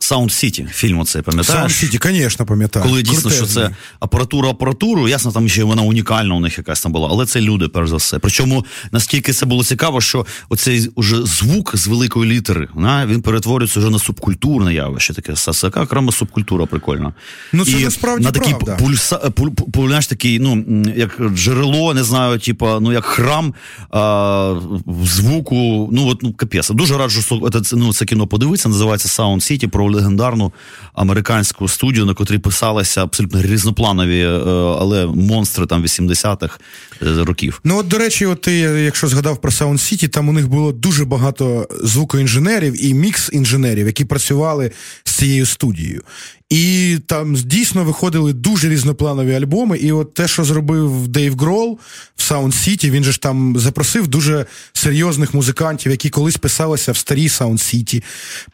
Sound City, фільм оцей, пам'ятаєш? Sound City, звісно, пам'ятаю. Коли дійсно, Крутезний. що це апаратура апаратуру, ясно, там ще вона унікальна у них якась там була, але це люди, перш за все. Причому настільки це було цікаво, що оцей уже звук з великої літери, на, він перетворюється вже на субкультурне явище. Таке така окрема субкультура прикольна. Ну це І насправді на такий правда. пульса, пуль, пуль, знаєш, такий, ну, як джерело, не знаю, типа, ну як храм а, звуку, ну от ну капець. Дуже раджу це, ну, це кіно подивитися, називається Sound City, про легендарну американську студію, на котрій писалися абсолютно різнопланові, е, але монстри там 80-х е, років. Ну от до речі, от ти, якщо згадав про Sound City, там у них було дуже багато звукоінженерів і мікс-інженерів, які працювали з цією студією. І там дійсно виходили дуже різнопланові альбоми. І от те, що зробив Дейв Грол в Sound City, він же ж там запросив дуже серйозних музикантів, які колись писалися в старій Sound City,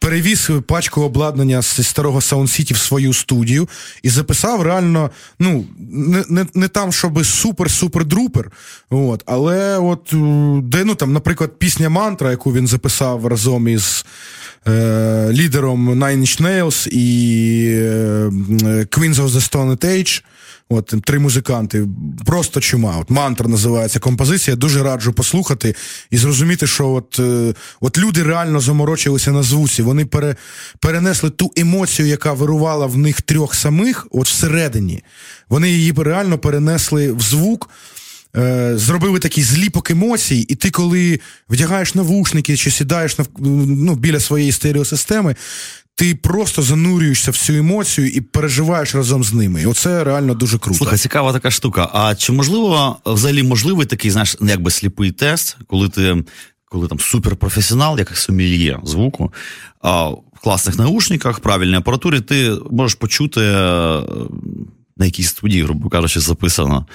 перевіз пачку обладнання з старого Sound City в свою студію і записав реально, ну, не не, не там, щоб супер-супер-друпер. От, але от де, ну там, наприклад, пісня Мантра, яку він записав разом із е, лідером Nine Inch Nails і е, Queens of the Stone Age. От три музиканти, просто чума. От мантра називається композиція. Дуже раджу послухати і зрозуміти, що от е, от люди реально заморочилися на звуці. Вони пере, перенесли ту емоцію, яка вирувала в них трьох самих, от всередині. Вони її реально перенесли в звук. Е, зробили такий зліпок емоцій, і ти, коли вдягаєш навушники чи сідаєш на, ну, біля своєї стереосистеми, ти просто занурюєшся в цю емоцію і переживаєш разом з ними. І оце реально дуже круто. Слухай, цікава така штука. А чи можливо взагалі можливий такий, знаєш, якби сліпий тест, коли ти коли там суперпрофесіонал, як сомельє звуку, а в класних наушниках, правильній апаратурі, ти можеш почути е, на якійсь студії, грубо кажучи, записано.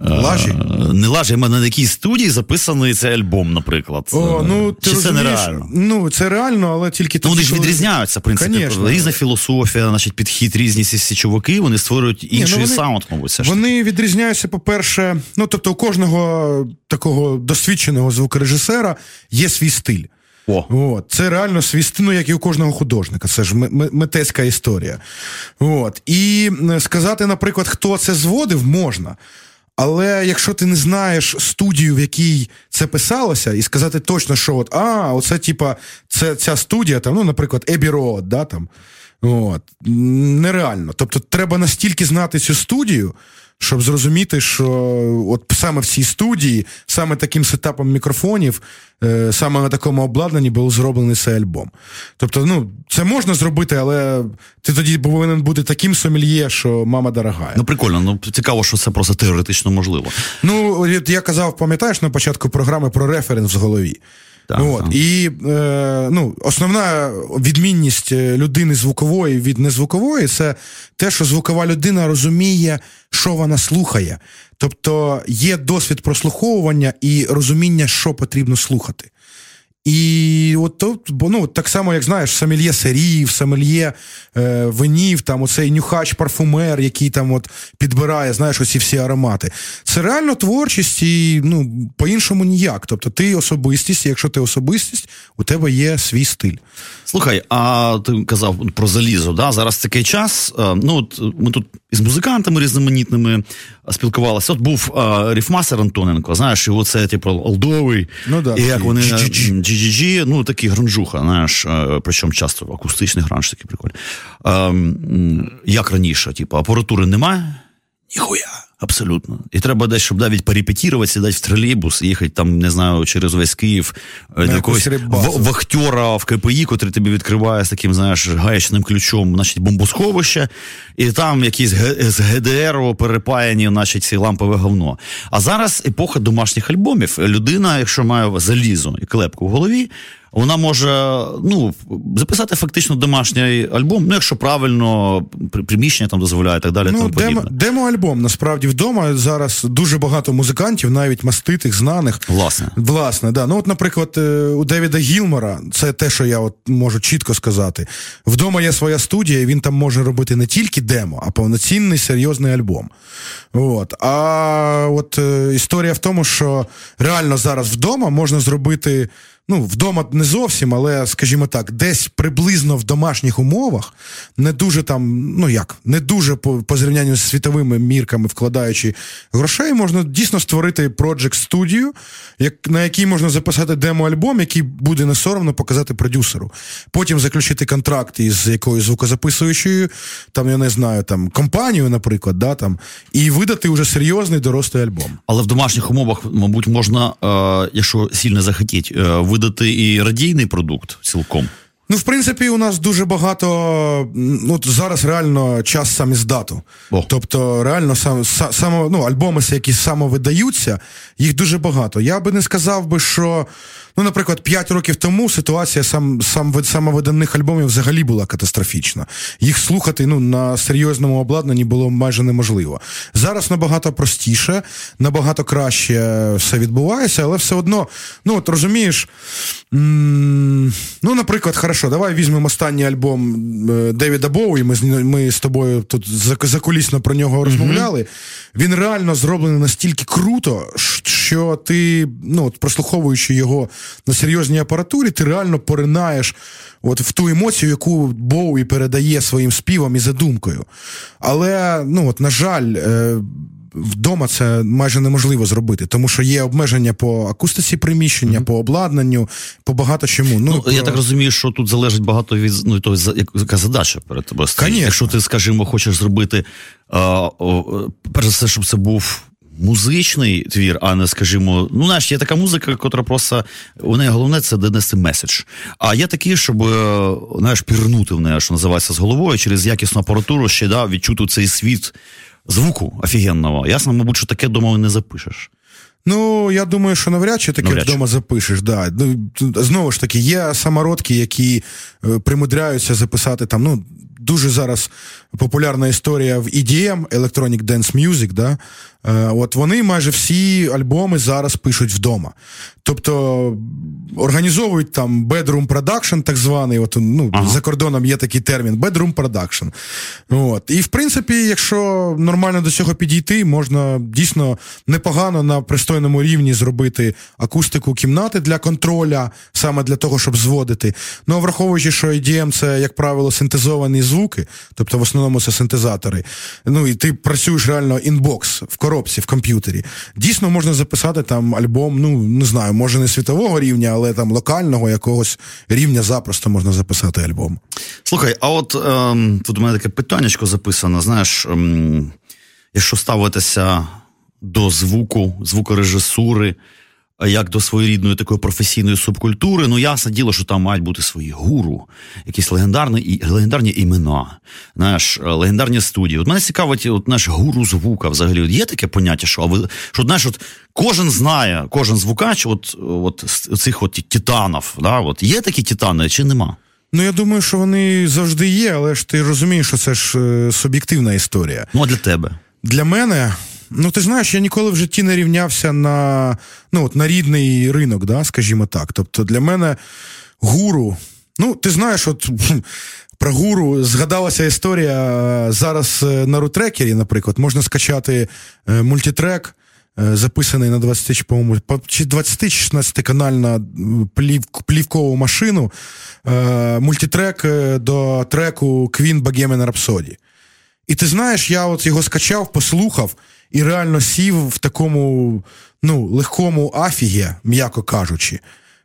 Лажі? Не лажі, а на якій студії записаний цей альбом, наприклад. О, ну, ти Чи розумієш, це нереально? Ну, це реально, але тільки Ну, вони ж відрізняються, в принципі. Конечно. Різна філософія, значить, підхід, різні ці чуваки, вони створюють інший ну, вони- саунд, мабуть. все ж Вони відрізняються, по-перше, ну тобто, у кожного такого досвідченого звукорежисера є свій стиль. О. От. Це реально свій стиль, ну, як і у кожного художника. Це ж митецька історія. От. І сказати, наприклад, хто це зводив, можна. Але якщо ти не знаєш студію, в якій це писалося, і сказати точно, що от, а, оце, типа, це ця студія, там, ну, наприклад, Abbey Road, да, там, от, нереально. Тобто, треба настільки знати цю студію, щоб зрозуміти, що от саме в цій студії, саме таким сетапом мікрофонів, е, саме на такому обладнанні був зроблений цей альбом. Тобто, ну, це можна зробити, але ти тоді повинен бути таким сомельє, що мама дорогая. Ну, прикольно, ну цікаво, що це просто теоретично можливо. Ну, я казав, пам'ятаєш на початку програми про референс в голові. Так, От. так. І е, ну, основна відмінність е, людини звукової від незвукової це те, що звукова людина розуміє, що вона слухає. Тобто є досвід прослуховування і розуміння, що потрібно слухати. І от тут, бо ну так само, як знаєш, сомельє сирів, сомельє е, винів, там оцей нюхач парфумер, який там от підбирає, знаєш, оці всі аромати. Це реально творчість, і ну по-іншому ніяк. Тобто, ти особистість, якщо ти особистість, у тебе є свій стиль. Слухай, а ти казав про залізо, да? зараз такий час. е, Ну, от ми тут із музикантами різноманітними спілкувалися. От був а, ріфмастер Антоненко, знаєш, і оце, типу, олдовий. Ну да, і як вони джі-джі-джі, ну такий гранжуха, знаєш, причому часто акустичний гранж такий прикольний. Е, як раніше, типу, апаратури немає, ніхуя. Абсолютно. І треба десь, щоб навіть порепетірувати, сідати в тролейбус, їхати там, не знаю, через весь Київ е, до якогось вахтера в КПІ, котрий тобі відкриває з таким, знаєш, гаєчним ключом, значить, бомбосховище, і там якісь з ГДР перепаяні, значить, ці лампове говно. А зараз епоха домашніх альбомів. Людина, якщо має залізо і клепку в голові, вона може ну, записати фактично домашній альбом, ну, якщо правильно приміщення там дозволяє і так далі. Ну, тому демо, демо-альбом насправді вдома зараз дуже багато музикантів, навіть маститих, знаних. Власне. Власне, да. Ну, от, наприклад, е, у Девіда Гілмора, це те, що я от можу чітко сказати. Вдома є своя студія, і він там може робити не тільки демо, а повноцінний серйозний альбом. От. А от е, історія в тому, що реально зараз вдома можна зробити. Ну, вдома не зовсім, але, скажімо так, десь приблизно в домашніх умовах, не дуже там, ну як, не дуже по, по зрівнянню з світовими мірками, вкладаючи грошей, можна дійсно створити проджект студію, як, на якій можна записати демо-альбом, який буде не соромно показати продюсеру. Потім заключити контракт із якоюсь звукозаписуючою, там, я не знаю, там, компанією, наприклад, да, там, і видати вже серйозний дорослий альбом. Але в домашніх умовах, мабуть, можна, е, якщо сильно захотіть, е, видати і радійний продукт цілком. Ну, в принципі, у нас дуже багато. Ну, зараз реально час сам із. О. Тобто, реально сам, са- само, ну, альбоми, які самовидаються, їх дуже багато. Я би не сказав би, що, ну, наприклад, 5 років тому ситуація сам, сам, вид- самовиданих альбомів взагалі була катастрофічна. Їх слухати ну, на серйозному обладнанні було майже неможливо. Зараз набагато простіше, набагато краще все відбувається, але все одно, ну, от розумієш, м, ну, наприклад, хорошо. давай візьмемо останній альбом е, Девіда Боуї. Ми з ми з тобою тут закулісно про нього розмовляли. Mm-hmm. Він реально зроблений настільки круто, що ти, ну, от, прослуховуючи його на серйозній апаратурі, ти реально поринаєш от в ту емоцію, яку Боуї передає своїм співом і задумкою. Але, ну, от, на жаль, е, вдома це майже неможливо зробити, тому що є обмеження по акустиці приміщення, mm-hmm. по обладнанню, по багато чому. Ну, ну Я так розумію, що тут залежить багато від ну, того, яка задача перед тобою стоїть. Якщо ти, скажімо, хочеш зробити а, о, перш за все, щоб це був. Музичний твір, а не скажімо, ну знаєш, є така музика, котра просто у неї головне це донести меседж. А є такі, щоб е, знаєш, пірнути в неї, що називається з головою через якісну апаратуру, ще да, відчути цей світ звуку офігенного. Ясно, мабуть, що таке вдома не запишеш. Ну, я думаю, що навряд чи таке навряд вдома запишеш. Да. Ну, Знову ж таки, є самородки, які е, примудряються записати там, ну, дуже зараз популярна історія в EDM, Electronic Dance Music, да? Е, от вони майже всі альбоми зараз пишуть вдома. Тобто організовують там bedroom production, так званий. От, ну, ага. За кордоном є такий термін bedroom production. От. І в принципі, якщо нормально до цього підійти, можна дійсно непогано на пристойному рівні зробити акустику кімнати для контроля, саме для того, щоб зводити. Ну а враховуючи, що EDM це, як правило, синтезовані звуки, тобто в основному це синтезатори. Ну і ти працюєш реально інбокс в коробці, в комп'ютері. Дійсно можна записати там альбом, ну не знаю, може не світового рівня, але там локального якогось рівня запросто можна записати альбом. Слухай, а от ем, тут у мене таке питаннячко записано. Знаєш, ем, якщо ставитися до звуку, звукорежисури як до своєрідної такої професійної субкультури. Ну, ясне діло, що там мають бути свої гуру, якісь легендарні легендарні імена, знаєш, легендарні студії. От мене цікавить, от наш гуру звука взагалі. От Є таке поняття, що ви що знаєш, от кожен знає, кожен звукач, от от цих от титанів, да, от є такі титани чи нема? Ну, я думаю, що вони завжди є, але ж ти розумієш, що це ж е, суб'єктивна історія. Ну, а для тебе? Для мене Ну, ти знаєш, я ніколи в житті не рівнявся на ну, от, на рідний ринок, да, скажімо так. Тобто для мене гуру. Ну, ти знаєш, от про гуру згадалася історія зараз е, на рутрекері, наприклад, можна скачати е, мультитрек. Е, записаний на 20 по-моєму, чи 20-16 канальна плів, плівкову машину, е, мультитрек до треку Queen Bohemian Rhapsody. І ти знаєш, я от його скачав, послухав і реально сів в такому ну, легкому афігі, м'яко кажучи.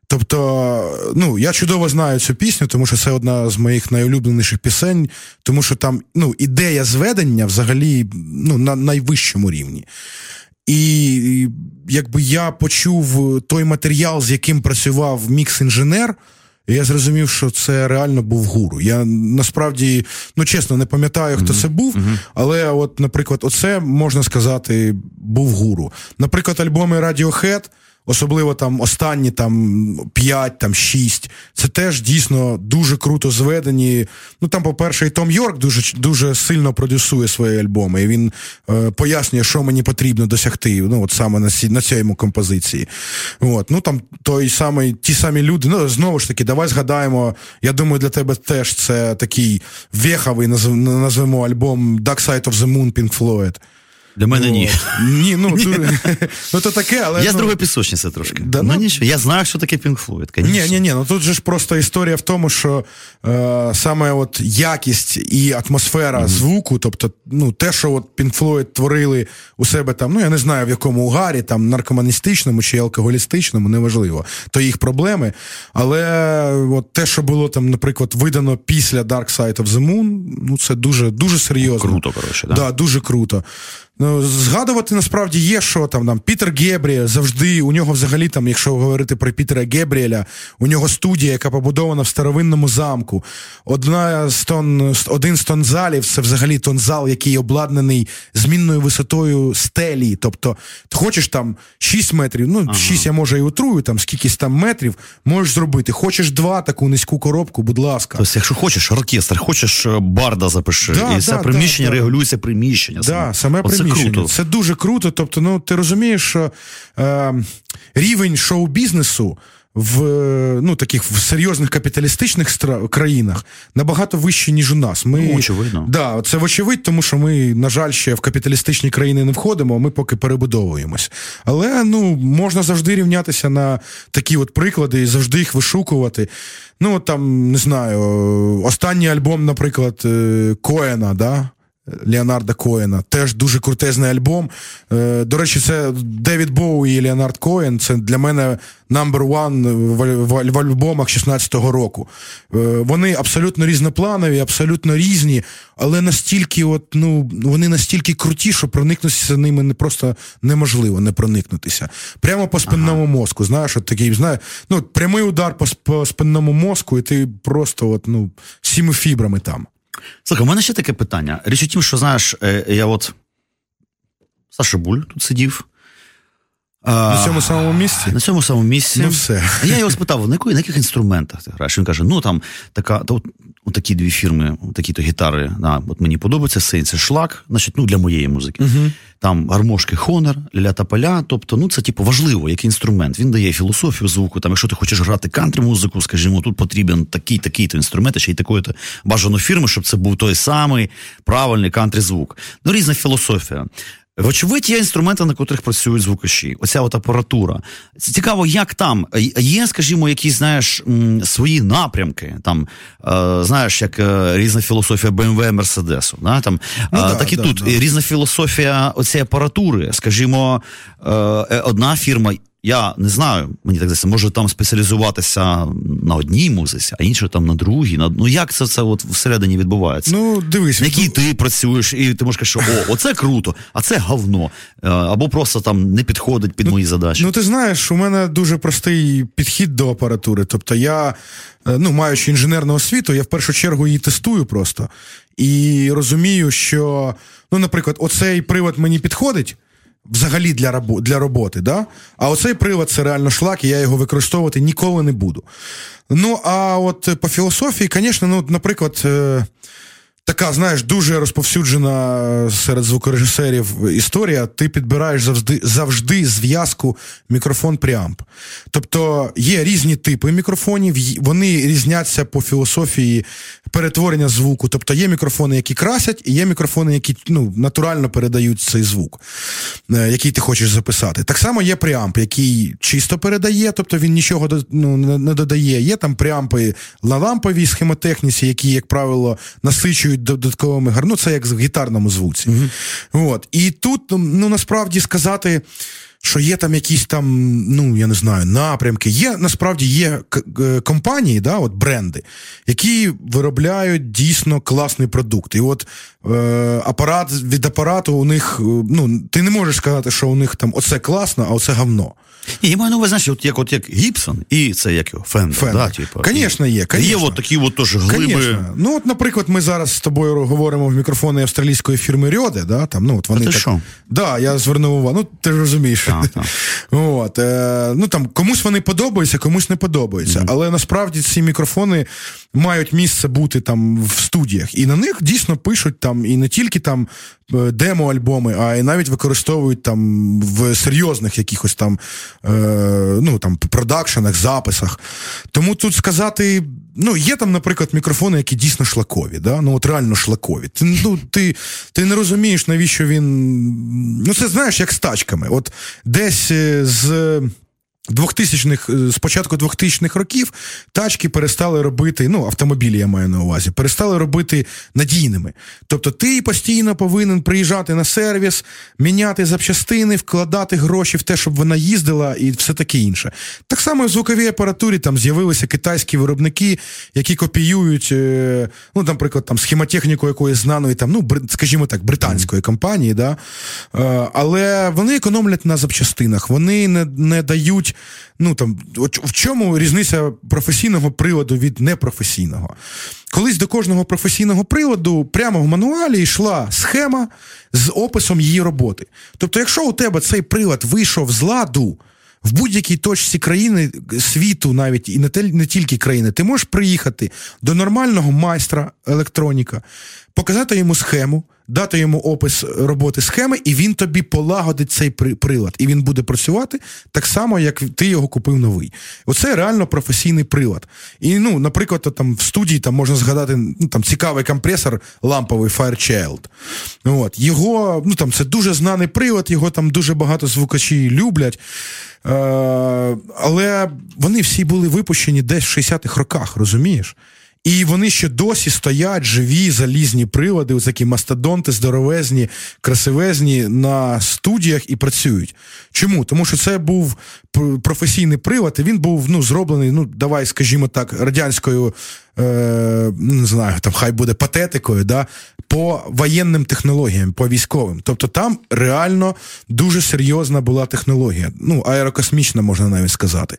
Тобто, ну, я чудово знаю цю пісню, тому що це одна з моїх найулюбленіших пісень, тому що там ну, ідея зведення взагалі ну, на найвищому рівні. І якби я почув той матеріал, з яким працював мікс-інженер. І я зрозумів, що це реально був гуру. Я насправді, ну чесно, не пам'ятаю, хто mm-hmm. це був, mm-hmm. але, от, наприклад, оце можна сказати, був гуру. Наприклад, альбоми Radiohead – Особливо там останні там 5, там 6. Це теж дійсно дуже круто зведені. Ну там, по-перше, і Том Йорк дуже дуже сильно продюсує свої альбоми. І він е, пояснює, що мені потрібно досягти. Ну, от саме на на цій композиції. От. Ну там той самий, ті самі люди. Ну, знову ж таки, давай згадаємо. Я думаю, для тебе теж це такий веховий, назвемо альбом Dark Side of the Moon Pink Floyd. Для мене ні. Ні, ну ну то таке, але. Я з ну, другої пісочниці трошки. Да, ну, ну нічого. Я знаю, що таке Pink Floyd, Ні, ні, ні. Ну тут же ж просто історія в тому, що е, саме от якість і атмосфера звуку, тобто, ну, те, що от Pink Floyd творили у себе там, ну я не знаю в якому угарі, там наркоманістичному чи алкоголістичному, неважливо, то їх проблеми. Але от те, що було там, наприклад, видано після Dark Side of the Moon, ну це дуже дуже серйозно. Круто, коротше, да? Да, дуже круто. Ну, Згадувати насправді є, що там там Пітер Гебріель завжди, у нього взагалі, там, якщо говорити про Пітера Гебріеля, у нього студія, яка побудована в старовинному замку. Одна з тон, Один з тонзалів це взагалі тонзал, який обладнаний змінною висотою стелі. Тобто, ти хочеш там 6 метрів, ну, ага. 6 я може і утрую, там скількись там метрів можеш зробити. Хочеш два таку низьку коробку, будь ласка. Тобто, якщо хочеш оркестр, хочеш е, барда запиши, да, і да, приміщення да, регулюється приміщення. Да, саме приміщення приміщення. Круто. Це дуже круто. Тобто, ну ти розумієш, що е, рівень шоу-бізнесу в ну, таких в серйозних капіталістичних стра- країнах набагато вищі, ніж у нас. Ми, Ну, очевидно. Да, це вочевидь, тому що ми, на жаль, ще в капіталістичні країни не входимо, ми поки перебудовуємось. Але ну, можна завжди рівнятися на такі от приклади і завжди їх вишукувати. Ну, там, не знаю, останній альбом, наприклад, е, Коена, да? Леонарда Коена. Теж дуже крутезний альбом. Е, До речі, це Девід Боуї і Леонард Коен. Це для мене number one в, альбомах 16-го року. Е, Вони абсолютно різнопланові, абсолютно різні, але настільки, от, ну, вони настільки круті, що проникнутися ними не просто неможливо не проникнутися. Прямо по спинному мозку. Знаєш, от такий, знає, ну, прямий удар по, по спинному мозку, і ти просто от, ну, всіми фібрами там. Слухай, у мене ще таке питання. Річ у тім, що знаєш, е, я от Саша Буль тут сидів. На цьому самому місці? На цьому самому місці. Ну, все. А Я його спитав, на, якої, на яких інструментах ти граєш? Він каже: ну там така, то, от, от такі дві фірми, такі то гітари. Да, от мені подобається це, це шлак, значить, ну для моєї музики. Угу. Там гармошки Хонор, ля та поля. Тобто, ну це типу важливо, який інструмент. Він дає філософію звуку. Там, якщо ти хочеш грати кантрі музику, скажімо, тут потрібен такий, такий то інструмент, а ще й такої то бажано фірми, щоб це був той самий правильний кантрі звук. Ну, різна філософія. Вочевидь, є інструменти, на котрих працюють звукачі. Оця от апаратура. Цікаво, як там є, скажімо, якісь знаєш свої напрямки. Там е, знаєш, як е, різна філософія BMW, Мерседесу. Да? Там ну, е, да, так і да, тут да. різна філософія оцієї апаратури. Скажімо, е, одна фірма. Я не знаю, мені так здається, може там спеціалізуватися на одній музиці, а інша там на другій. На... Ну як це це от всередині відбувається? Ну, дивись. На якій ти працюєш, і ти можеш казати, що о, оце круто, а це говно. Е, Або просто там не підходить під ну, мої задачі. Ну, ти знаєш, у мене дуже простий підхід до апаратури. Тобто, я, ну, маючи інженерну освіту, я в першу чергу її тестую просто. І розумію, що, ну, наприклад, оцей привод мені підходить. Взагалі для рабо- для роботи, да? а оцей привод це реально шлак, і я його використовувати ніколи не буду. Ну, а от по філософії, звісно, ну, наприклад, е- така, знаєш, дуже розповсюджена серед звукорежисерів історія. Ти підбираєш завжди завжди зв'язку мікрофон-преамп. Тобто є різні типи мікрофонів, вони різняться по філософії перетворення звуку. Тобто є мікрофони, які красять, і є мікрофони, які ну, натурально передають цей звук, е, який ти хочеш записати. Так само є преамп, який чисто передає, тобто він нічого ну, не додає. Є там преампи на ламповій схемотехніці, які, як правило, насичують додатковими гар... Ну, це як в гітарному звуці. От. І тут, ну насправді сказати. Що є там якісь там, ну я не знаю, напрямки. Є насправді є компанії, да, от бренди, які виробляють дійсно класний продукт. І от е, апарат від апарату у них, ну ти не можеш сказати, що у них там оце класно, а оце говно. Ні, я маю на увазі, знаєш, от як от як Гібсон, і це як його Фендер. Фендер. Да, типу. Конечно, є. Конечно. Є от такі от теж глиби. Конечно. Ну, от, наприклад, ми зараз з тобою говоримо в мікрофони австралійської фірми Røde, да, там, ну, от вони а ти так... що? Да, я звернув увагу. Ну, ти ж розумієш. Так, так. От, е, ну, там, комусь вони подобаються, комусь не подобаються. Mm-hmm. Але насправді ці мікрофони мають місце бути там в студіях. І на них дійсно пишуть там і не тільки там демо-альбоми, а й навіть використовують там в серйозних якихось там, е, ну, там продакшенах, записах. Тому тут сказати. Ну, є там, наприклад, мікрофони, які дійсно шлакові, да? ну от реально шлакові. Ти, ну, ти, ти не розумієш, навіщо він. Ну, це знаєш, як з тачками. От десь з. 2000-х, з початку 2000-х років тачки перестали робити, ну, автомобілі я маю на увазі, перестали робити надійними. Тобто ти постійно повинен приїжджати на сервіс, міняти запчастини, вкладати гроші в те, щоб вона їздила і все таке інше. Так само в звуковій апаратурі там з'явилися китайські виробники, які копіюють, ну, наприклад, там схемотехніку якоїсь знаної, там, ну, скажімо так, британської компанії, да? але вони економлять на запчастинах, вони не, не дають ну там в чому різниця професійного приладу від непрофесійного? Колись до кожного професійного приладу прямо в мануалі йшла схема з описом її роботи. Тобто, якщо у тебе цей прилад вийшов з ладу. В будь-якій точці країни світу, навіть і не тільки країни, ти можеш приїхати до нормального майстра електроніка, показати йому схему, дати йому опис роботи схеми, і він тобі полагодить цей прилад. І він буде працювати так само, як ти його купив новий. Оце реально професійний прилад. І, ну, наприклад, там в студії там можна згадати ну, там цікавий компресор ламповий Firechild. От. Його, ну там це дуже знаний прилад, його там дуже багато звукачі люблять. Е, Але вони всі були випущені десь в 60-х роках, розумієш? І вони ще досі стоять живі, залізні прилади, такі мастодонти, здоровезні, красивезні на студіях і працюють. Чому? Тому що це був професійний прилад, і він був ну, зроблений, ну, давай, скажімо так, радянською, е, не знаю, там хай буде патетикою, да, по воєнним технологіям, по військовим. Тобто там реально дуже серйозна була технологія. Ну, аерокосмічна, можна навіть сказати.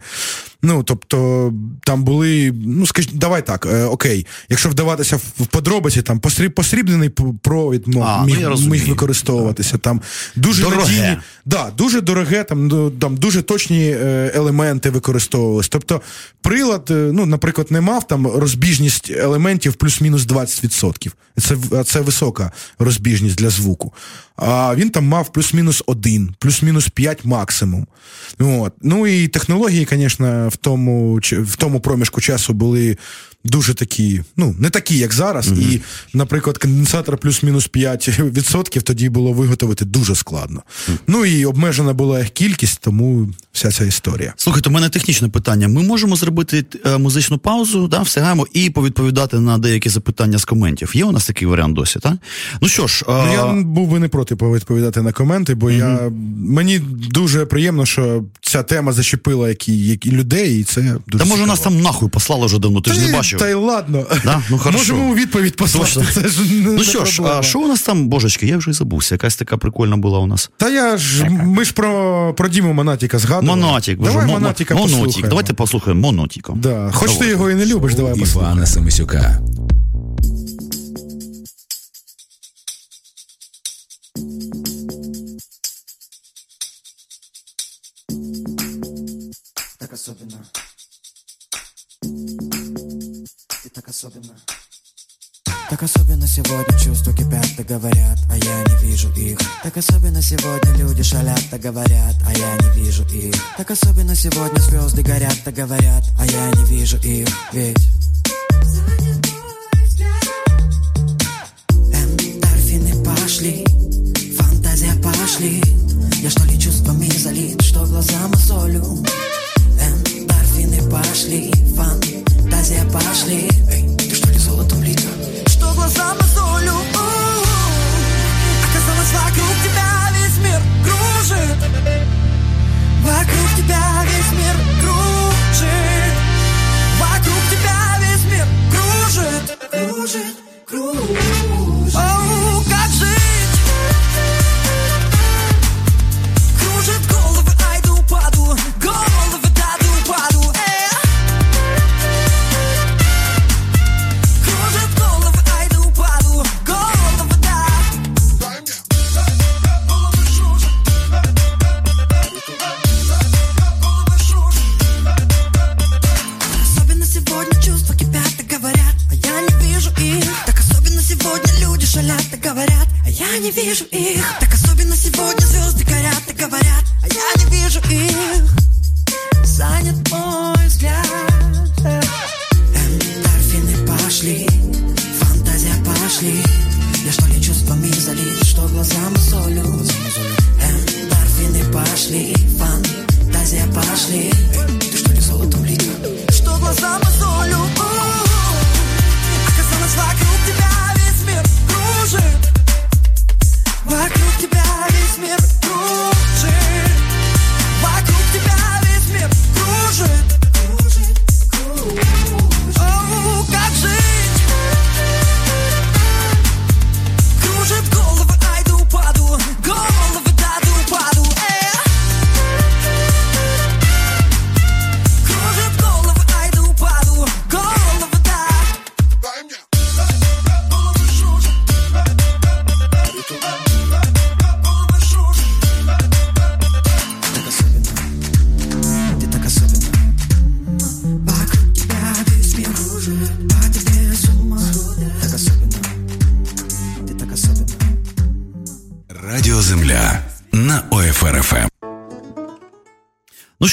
Ну, тобто, там були, ну, скажіть, давай так, е, окей, якщо вдаватися в подробиці, там посріб, посріблений провід ну, а, міг, ну, міг використовуватися. Там дуже дороге. надійні, да, дуже дороге, там, ну, там дуже точні е, елементи використовувалися. Тобто, прилад, е, ну, наприклад, не мав там розбіжність елементів плюс-мінус 20%. Це це висока розбіжність для звуку. А він там мав плюс-мінус один, плюс-мінус 5 максимум. От. Ну і технології, звісно, в тому в тому проміжку часу були дуже такі, ну, не такі, як зараз. Угу. І, наприклад, конденсатор плюс-мінус 5% тоді було виготовити дуже складно. Угу. Ну і обмежена була їх кількість, тому вся ця історія. Слухайте, у мене технічне питання. Ми можемо зробити е, музичну паузу, да, встигаємо, і повідповідати на деякі запитання з коментів. Є у нас такий варіант досі, так? Ну що ж, ну, я був би не проти повідповідати на коменти, бо угу. я мені дуже приємно, що ця тема зачепила які, які людей, і це дуже. Та може нас там нахуй послало вже давно, ти ж не бачив бачив. Та й ладно. Да? Ну, Можемо у відповідь послати. Це ж не Ну що ж, а що у нас там, божечки, я вже і забувся. Якась така прикольна була у нас. Та я ж, ми ж про, про Діму Монатіка згадували. Монатік. Давай Монатіка. Монатік. Давайте послухаємо Монатіка. Да. Хоч ти його і не любиш, давай послухаємо. Івана Самисюка. Так особенно. Особенно. Так особенно сегодня чувства кипят, так говорят, а я не вижу их. Так особенно сегодня люди шалят, так говорят, а я не вижу их. Так особенно сегодня звезды горят, так говорят, а я не вижу их. Ведь Эндорфины пошли, фантазия пошли. Я что ли чувствами залит, что глаза мозолю Эндорфины пошли, фантазия пошли. Эй, Что солю Оказалось вокруг тебя весь мир кружит. Вокруг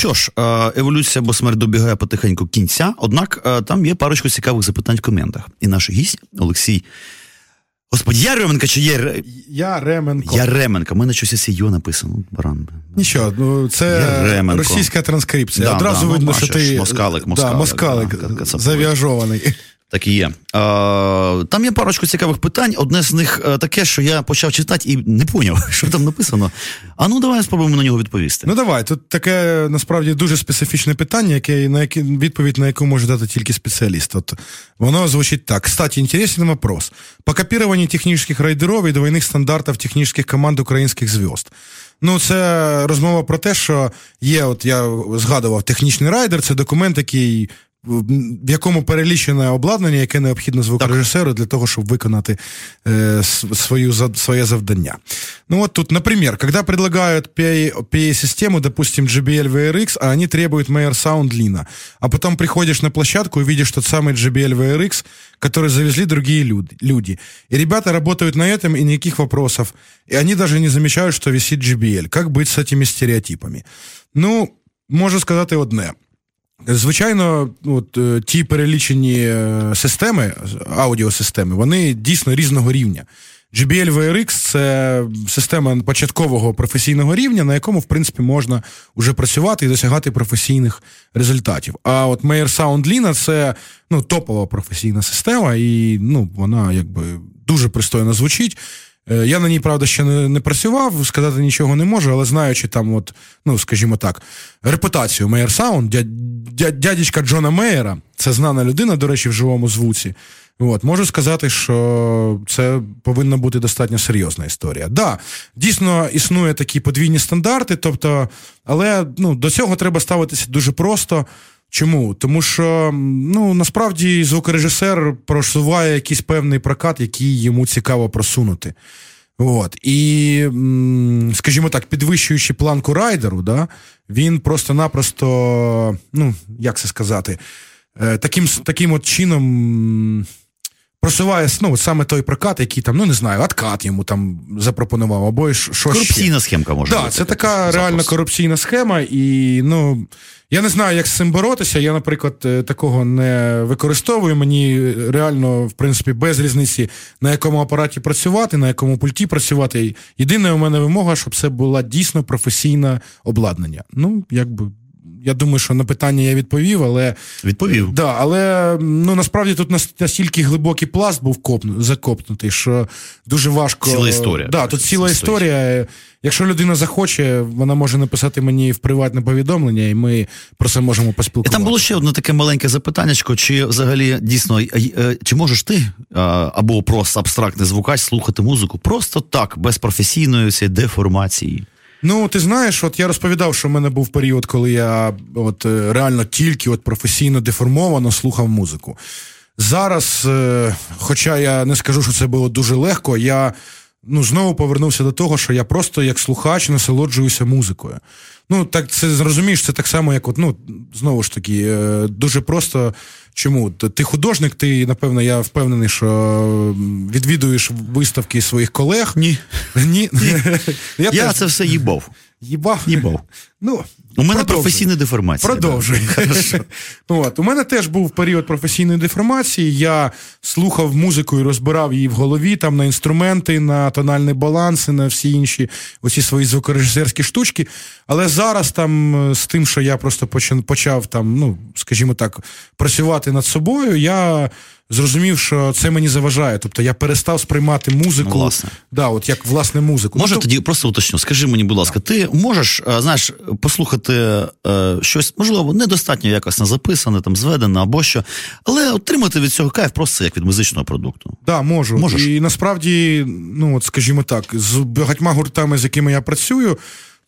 що ж, е, еволюція, або смерть добігає потихеньку кінця. Однак е, там є парочку цікавих запитань в коментах. І наш гість Олексій. Господи, Яременко чи є Я Ременко. Яременко. У мене щось із йо написано. Баран. Нічого, ну це російська транскрипція. Да, Одразу да, ну, видно, ну, що ти москалик, москалик, да, москалик завіажований. Так і є. Е, там є парочку цікавих питань. Одне з них е, таке, що я почав читати і не поняв, що там написано. А ну давай спробуємо на нього відповісти. Ну давай, тут таке насправді дуже специфічне питання, яке на яке відповідь на яку може дати тільки спеціаліст. От воно звучить так: Кстати, інтересний вопрос. По копіруванню технічних райдерів і двойних стандартів технічних команд українських зв'язд. Ну, це розмова про те, що є, от я згадував, технічний райдер, це документ, який. В якому перелічене обладнання, яке необхідно звукорежисеру для того, чтобы виконати э, свою, своє завдання. Ну вот тут, например, когда предлагают PA-систему, допустим, JBL VRX, а они требуют Mayor Sound Lina, а потом приходишь на площадку и видишь тот самый JBL VRX, который завезли другие люди. И ребята работают на этом, и никаких вопросов. И они даже не замечают, что висит JBL. Как быть с этими стереотипами? Ну, можу сказати одне. Звичайно, от е, ті перелічені е, системи, аудіосистеми, вони дійсно різного рівня. JBL VRX це система початкового професійного рівня, на якому, в принципі, можна вже працювати і досягати професійних результатів. А от Meyer Sound це ну, топова професійна система, і ну, вона якби дуже пристойно звучить. Е, я на ній, правда, ще не не працював, сказати нічого не можу, але знаючи там, от, ну, скажімо так, репутацію Мейер Саунд, дя, дядечка Джона Мейера, це знана людина, до речі, в живому звуці. От, Можу сказати, що це повинна бути достатньо серйозна історія. Так, да, дійсно існує такі подвійні стандарти, тобто, але ну, до цього треба ставитися дуже просто. Чому? Тому що ну насправді звукорежисер просуває якийсь певний прокат, який йому цікаво просунути. От. І, скажімо так, підвищуючи планку райдеру, да, він просто-напросто, ну, як це сказати, е, таким таким от чином просуває ну, саме той прокат, який там, ну не знаю, откат йому там запропонував, або. Корупційна ще. схемка може. Так, да, це така реально корупційна схема, і ну. Я не знаю, як з цим боротися. Я, наприклад, е, такого не використовую. Мені реально, в принципі, без різниці, на якому апараті працювати, на якому пульті працювати. Єдина у мене вимога, щоб це була дійсно професійне обладнання. Ну, якби. Я думаю, що на питання я відповів, але відповів. Да, але ну насправді тут настільки глибокий пласт був копну, закопнутий, що дуже важко. Ціла історія. Да, Тут ціла історія. Якщо людина захоче, вона може написати мені в приватне повідомлення, і ми про це можемо поспілкуватися. Там було ще одне таке маленьке запитання, чи взагалі дійсно е, чи можеш ти або просто абстрактний звукач слухати музику просто так, без професійної цієї деформації? Ну, ти знаєш, от я розповідав, що в мене був період, коли я от е, реально тільки от професійно деформовано слухав музику. Зараз, е, хоча я не скажу, що це було дуже легко, я ну, знову повернувся до того, що я просто як слухач насолоджуюся музикою. Ну, так це зрозумієш, це так само, як от, ну, знову ж таки, е, дуже просто. Чому? Ти художник, ти, напевно, я впевнений, що відвідуєш виставки своїх колег. Ні. Ні. Я, я теж... це все їбав. Їбав? Їбав. Ну, у мене професійна деформація. Продовжуй. От. У мене теж був період професійної деформації. Я слухав музику і розбирав її в голові там на інструменти, на тональний баланс і на всі інші оці свої звукорежисерські штучки. Але зараз там з тим, що я просто почав там, ну, скажімо так, працювати над собою, я зрозумів, що це мені заважає. Тобто я перестав сприймати музику власне. Да, от як власне музику. Може ну, тоді просто уточню, скажи мені, будь ласка, ти можеш знаєш, послухати е, щось, можливо, недостатньо якось записане, там зведене або що, але отримати від цього кайф просто як від музичного продукту. Так, да, можу. Можеш? І насправді, ну от скажімо так, з багатьма гуртами, з якими я працюю.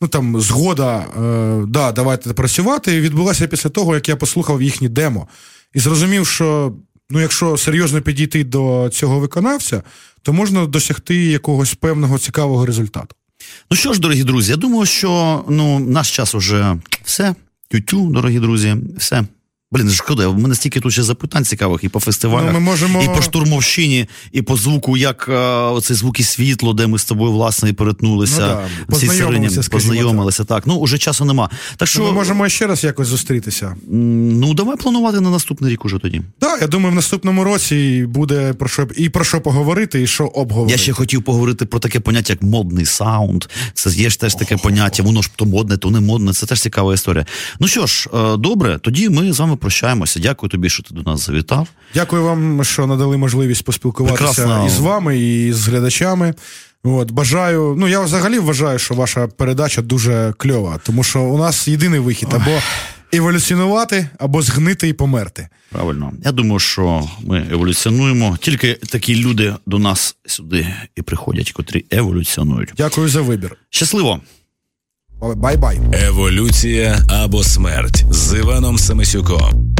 Ну там згода, е, да, давайте працювати, відбулася після того, як я послухав їхні демо. І зрозумів, що ну, якщо серйозно підійти до цього виконавця, то можна досягти якогось певного цікавого результату. Ну що ж, дорогі друзі, я думаю, що ну, наш час уже все. Тютю, дорогі друзі, все. Блін, шкода, в мене стільки тут ще запитань цікавих і по фестивалях, Ну, ми можемо- і по штурмовщині, і по звуку, як е, оце звук і світло, де ми з тобою власне і перетнулися. Ну да, познайомилися, познайомилися. Так. ну уже часу нема. Так що Ми можемо ще раз якось зустрітися. ну давай планувати на наступний рік уже тоді. Так, я думаю, в наступному році буде про що і про що поговорити, і що обговорити. Я ще хотів поговорити про таке поняття, як модний саунд. Це є ж теж таке поняття, воно ж то модне, то не модне. Це теж цікава історія. Ну що ж, е, добре, тоді ми з вами прощаємося. Дякую тобі, що ти до нас завітав. Дякую вам, що надали можливість поспілкуватися Прекрасно. і з вами, і з глядачами. От, бажаю. Ну я взагалі вважаю, що ваша передача дуже кльова, тому що у нас єдиний вихід або еволюціонувати, або згнити і померти. Правильно, я думаю, що ми еволюціонуємо. Тільки такі люди до нас сюди і приходять, котрі еволюціонують. Дякую за вибір. Щасливо! Bye-bye. Еволюція або смерть з Іваном Самисюком.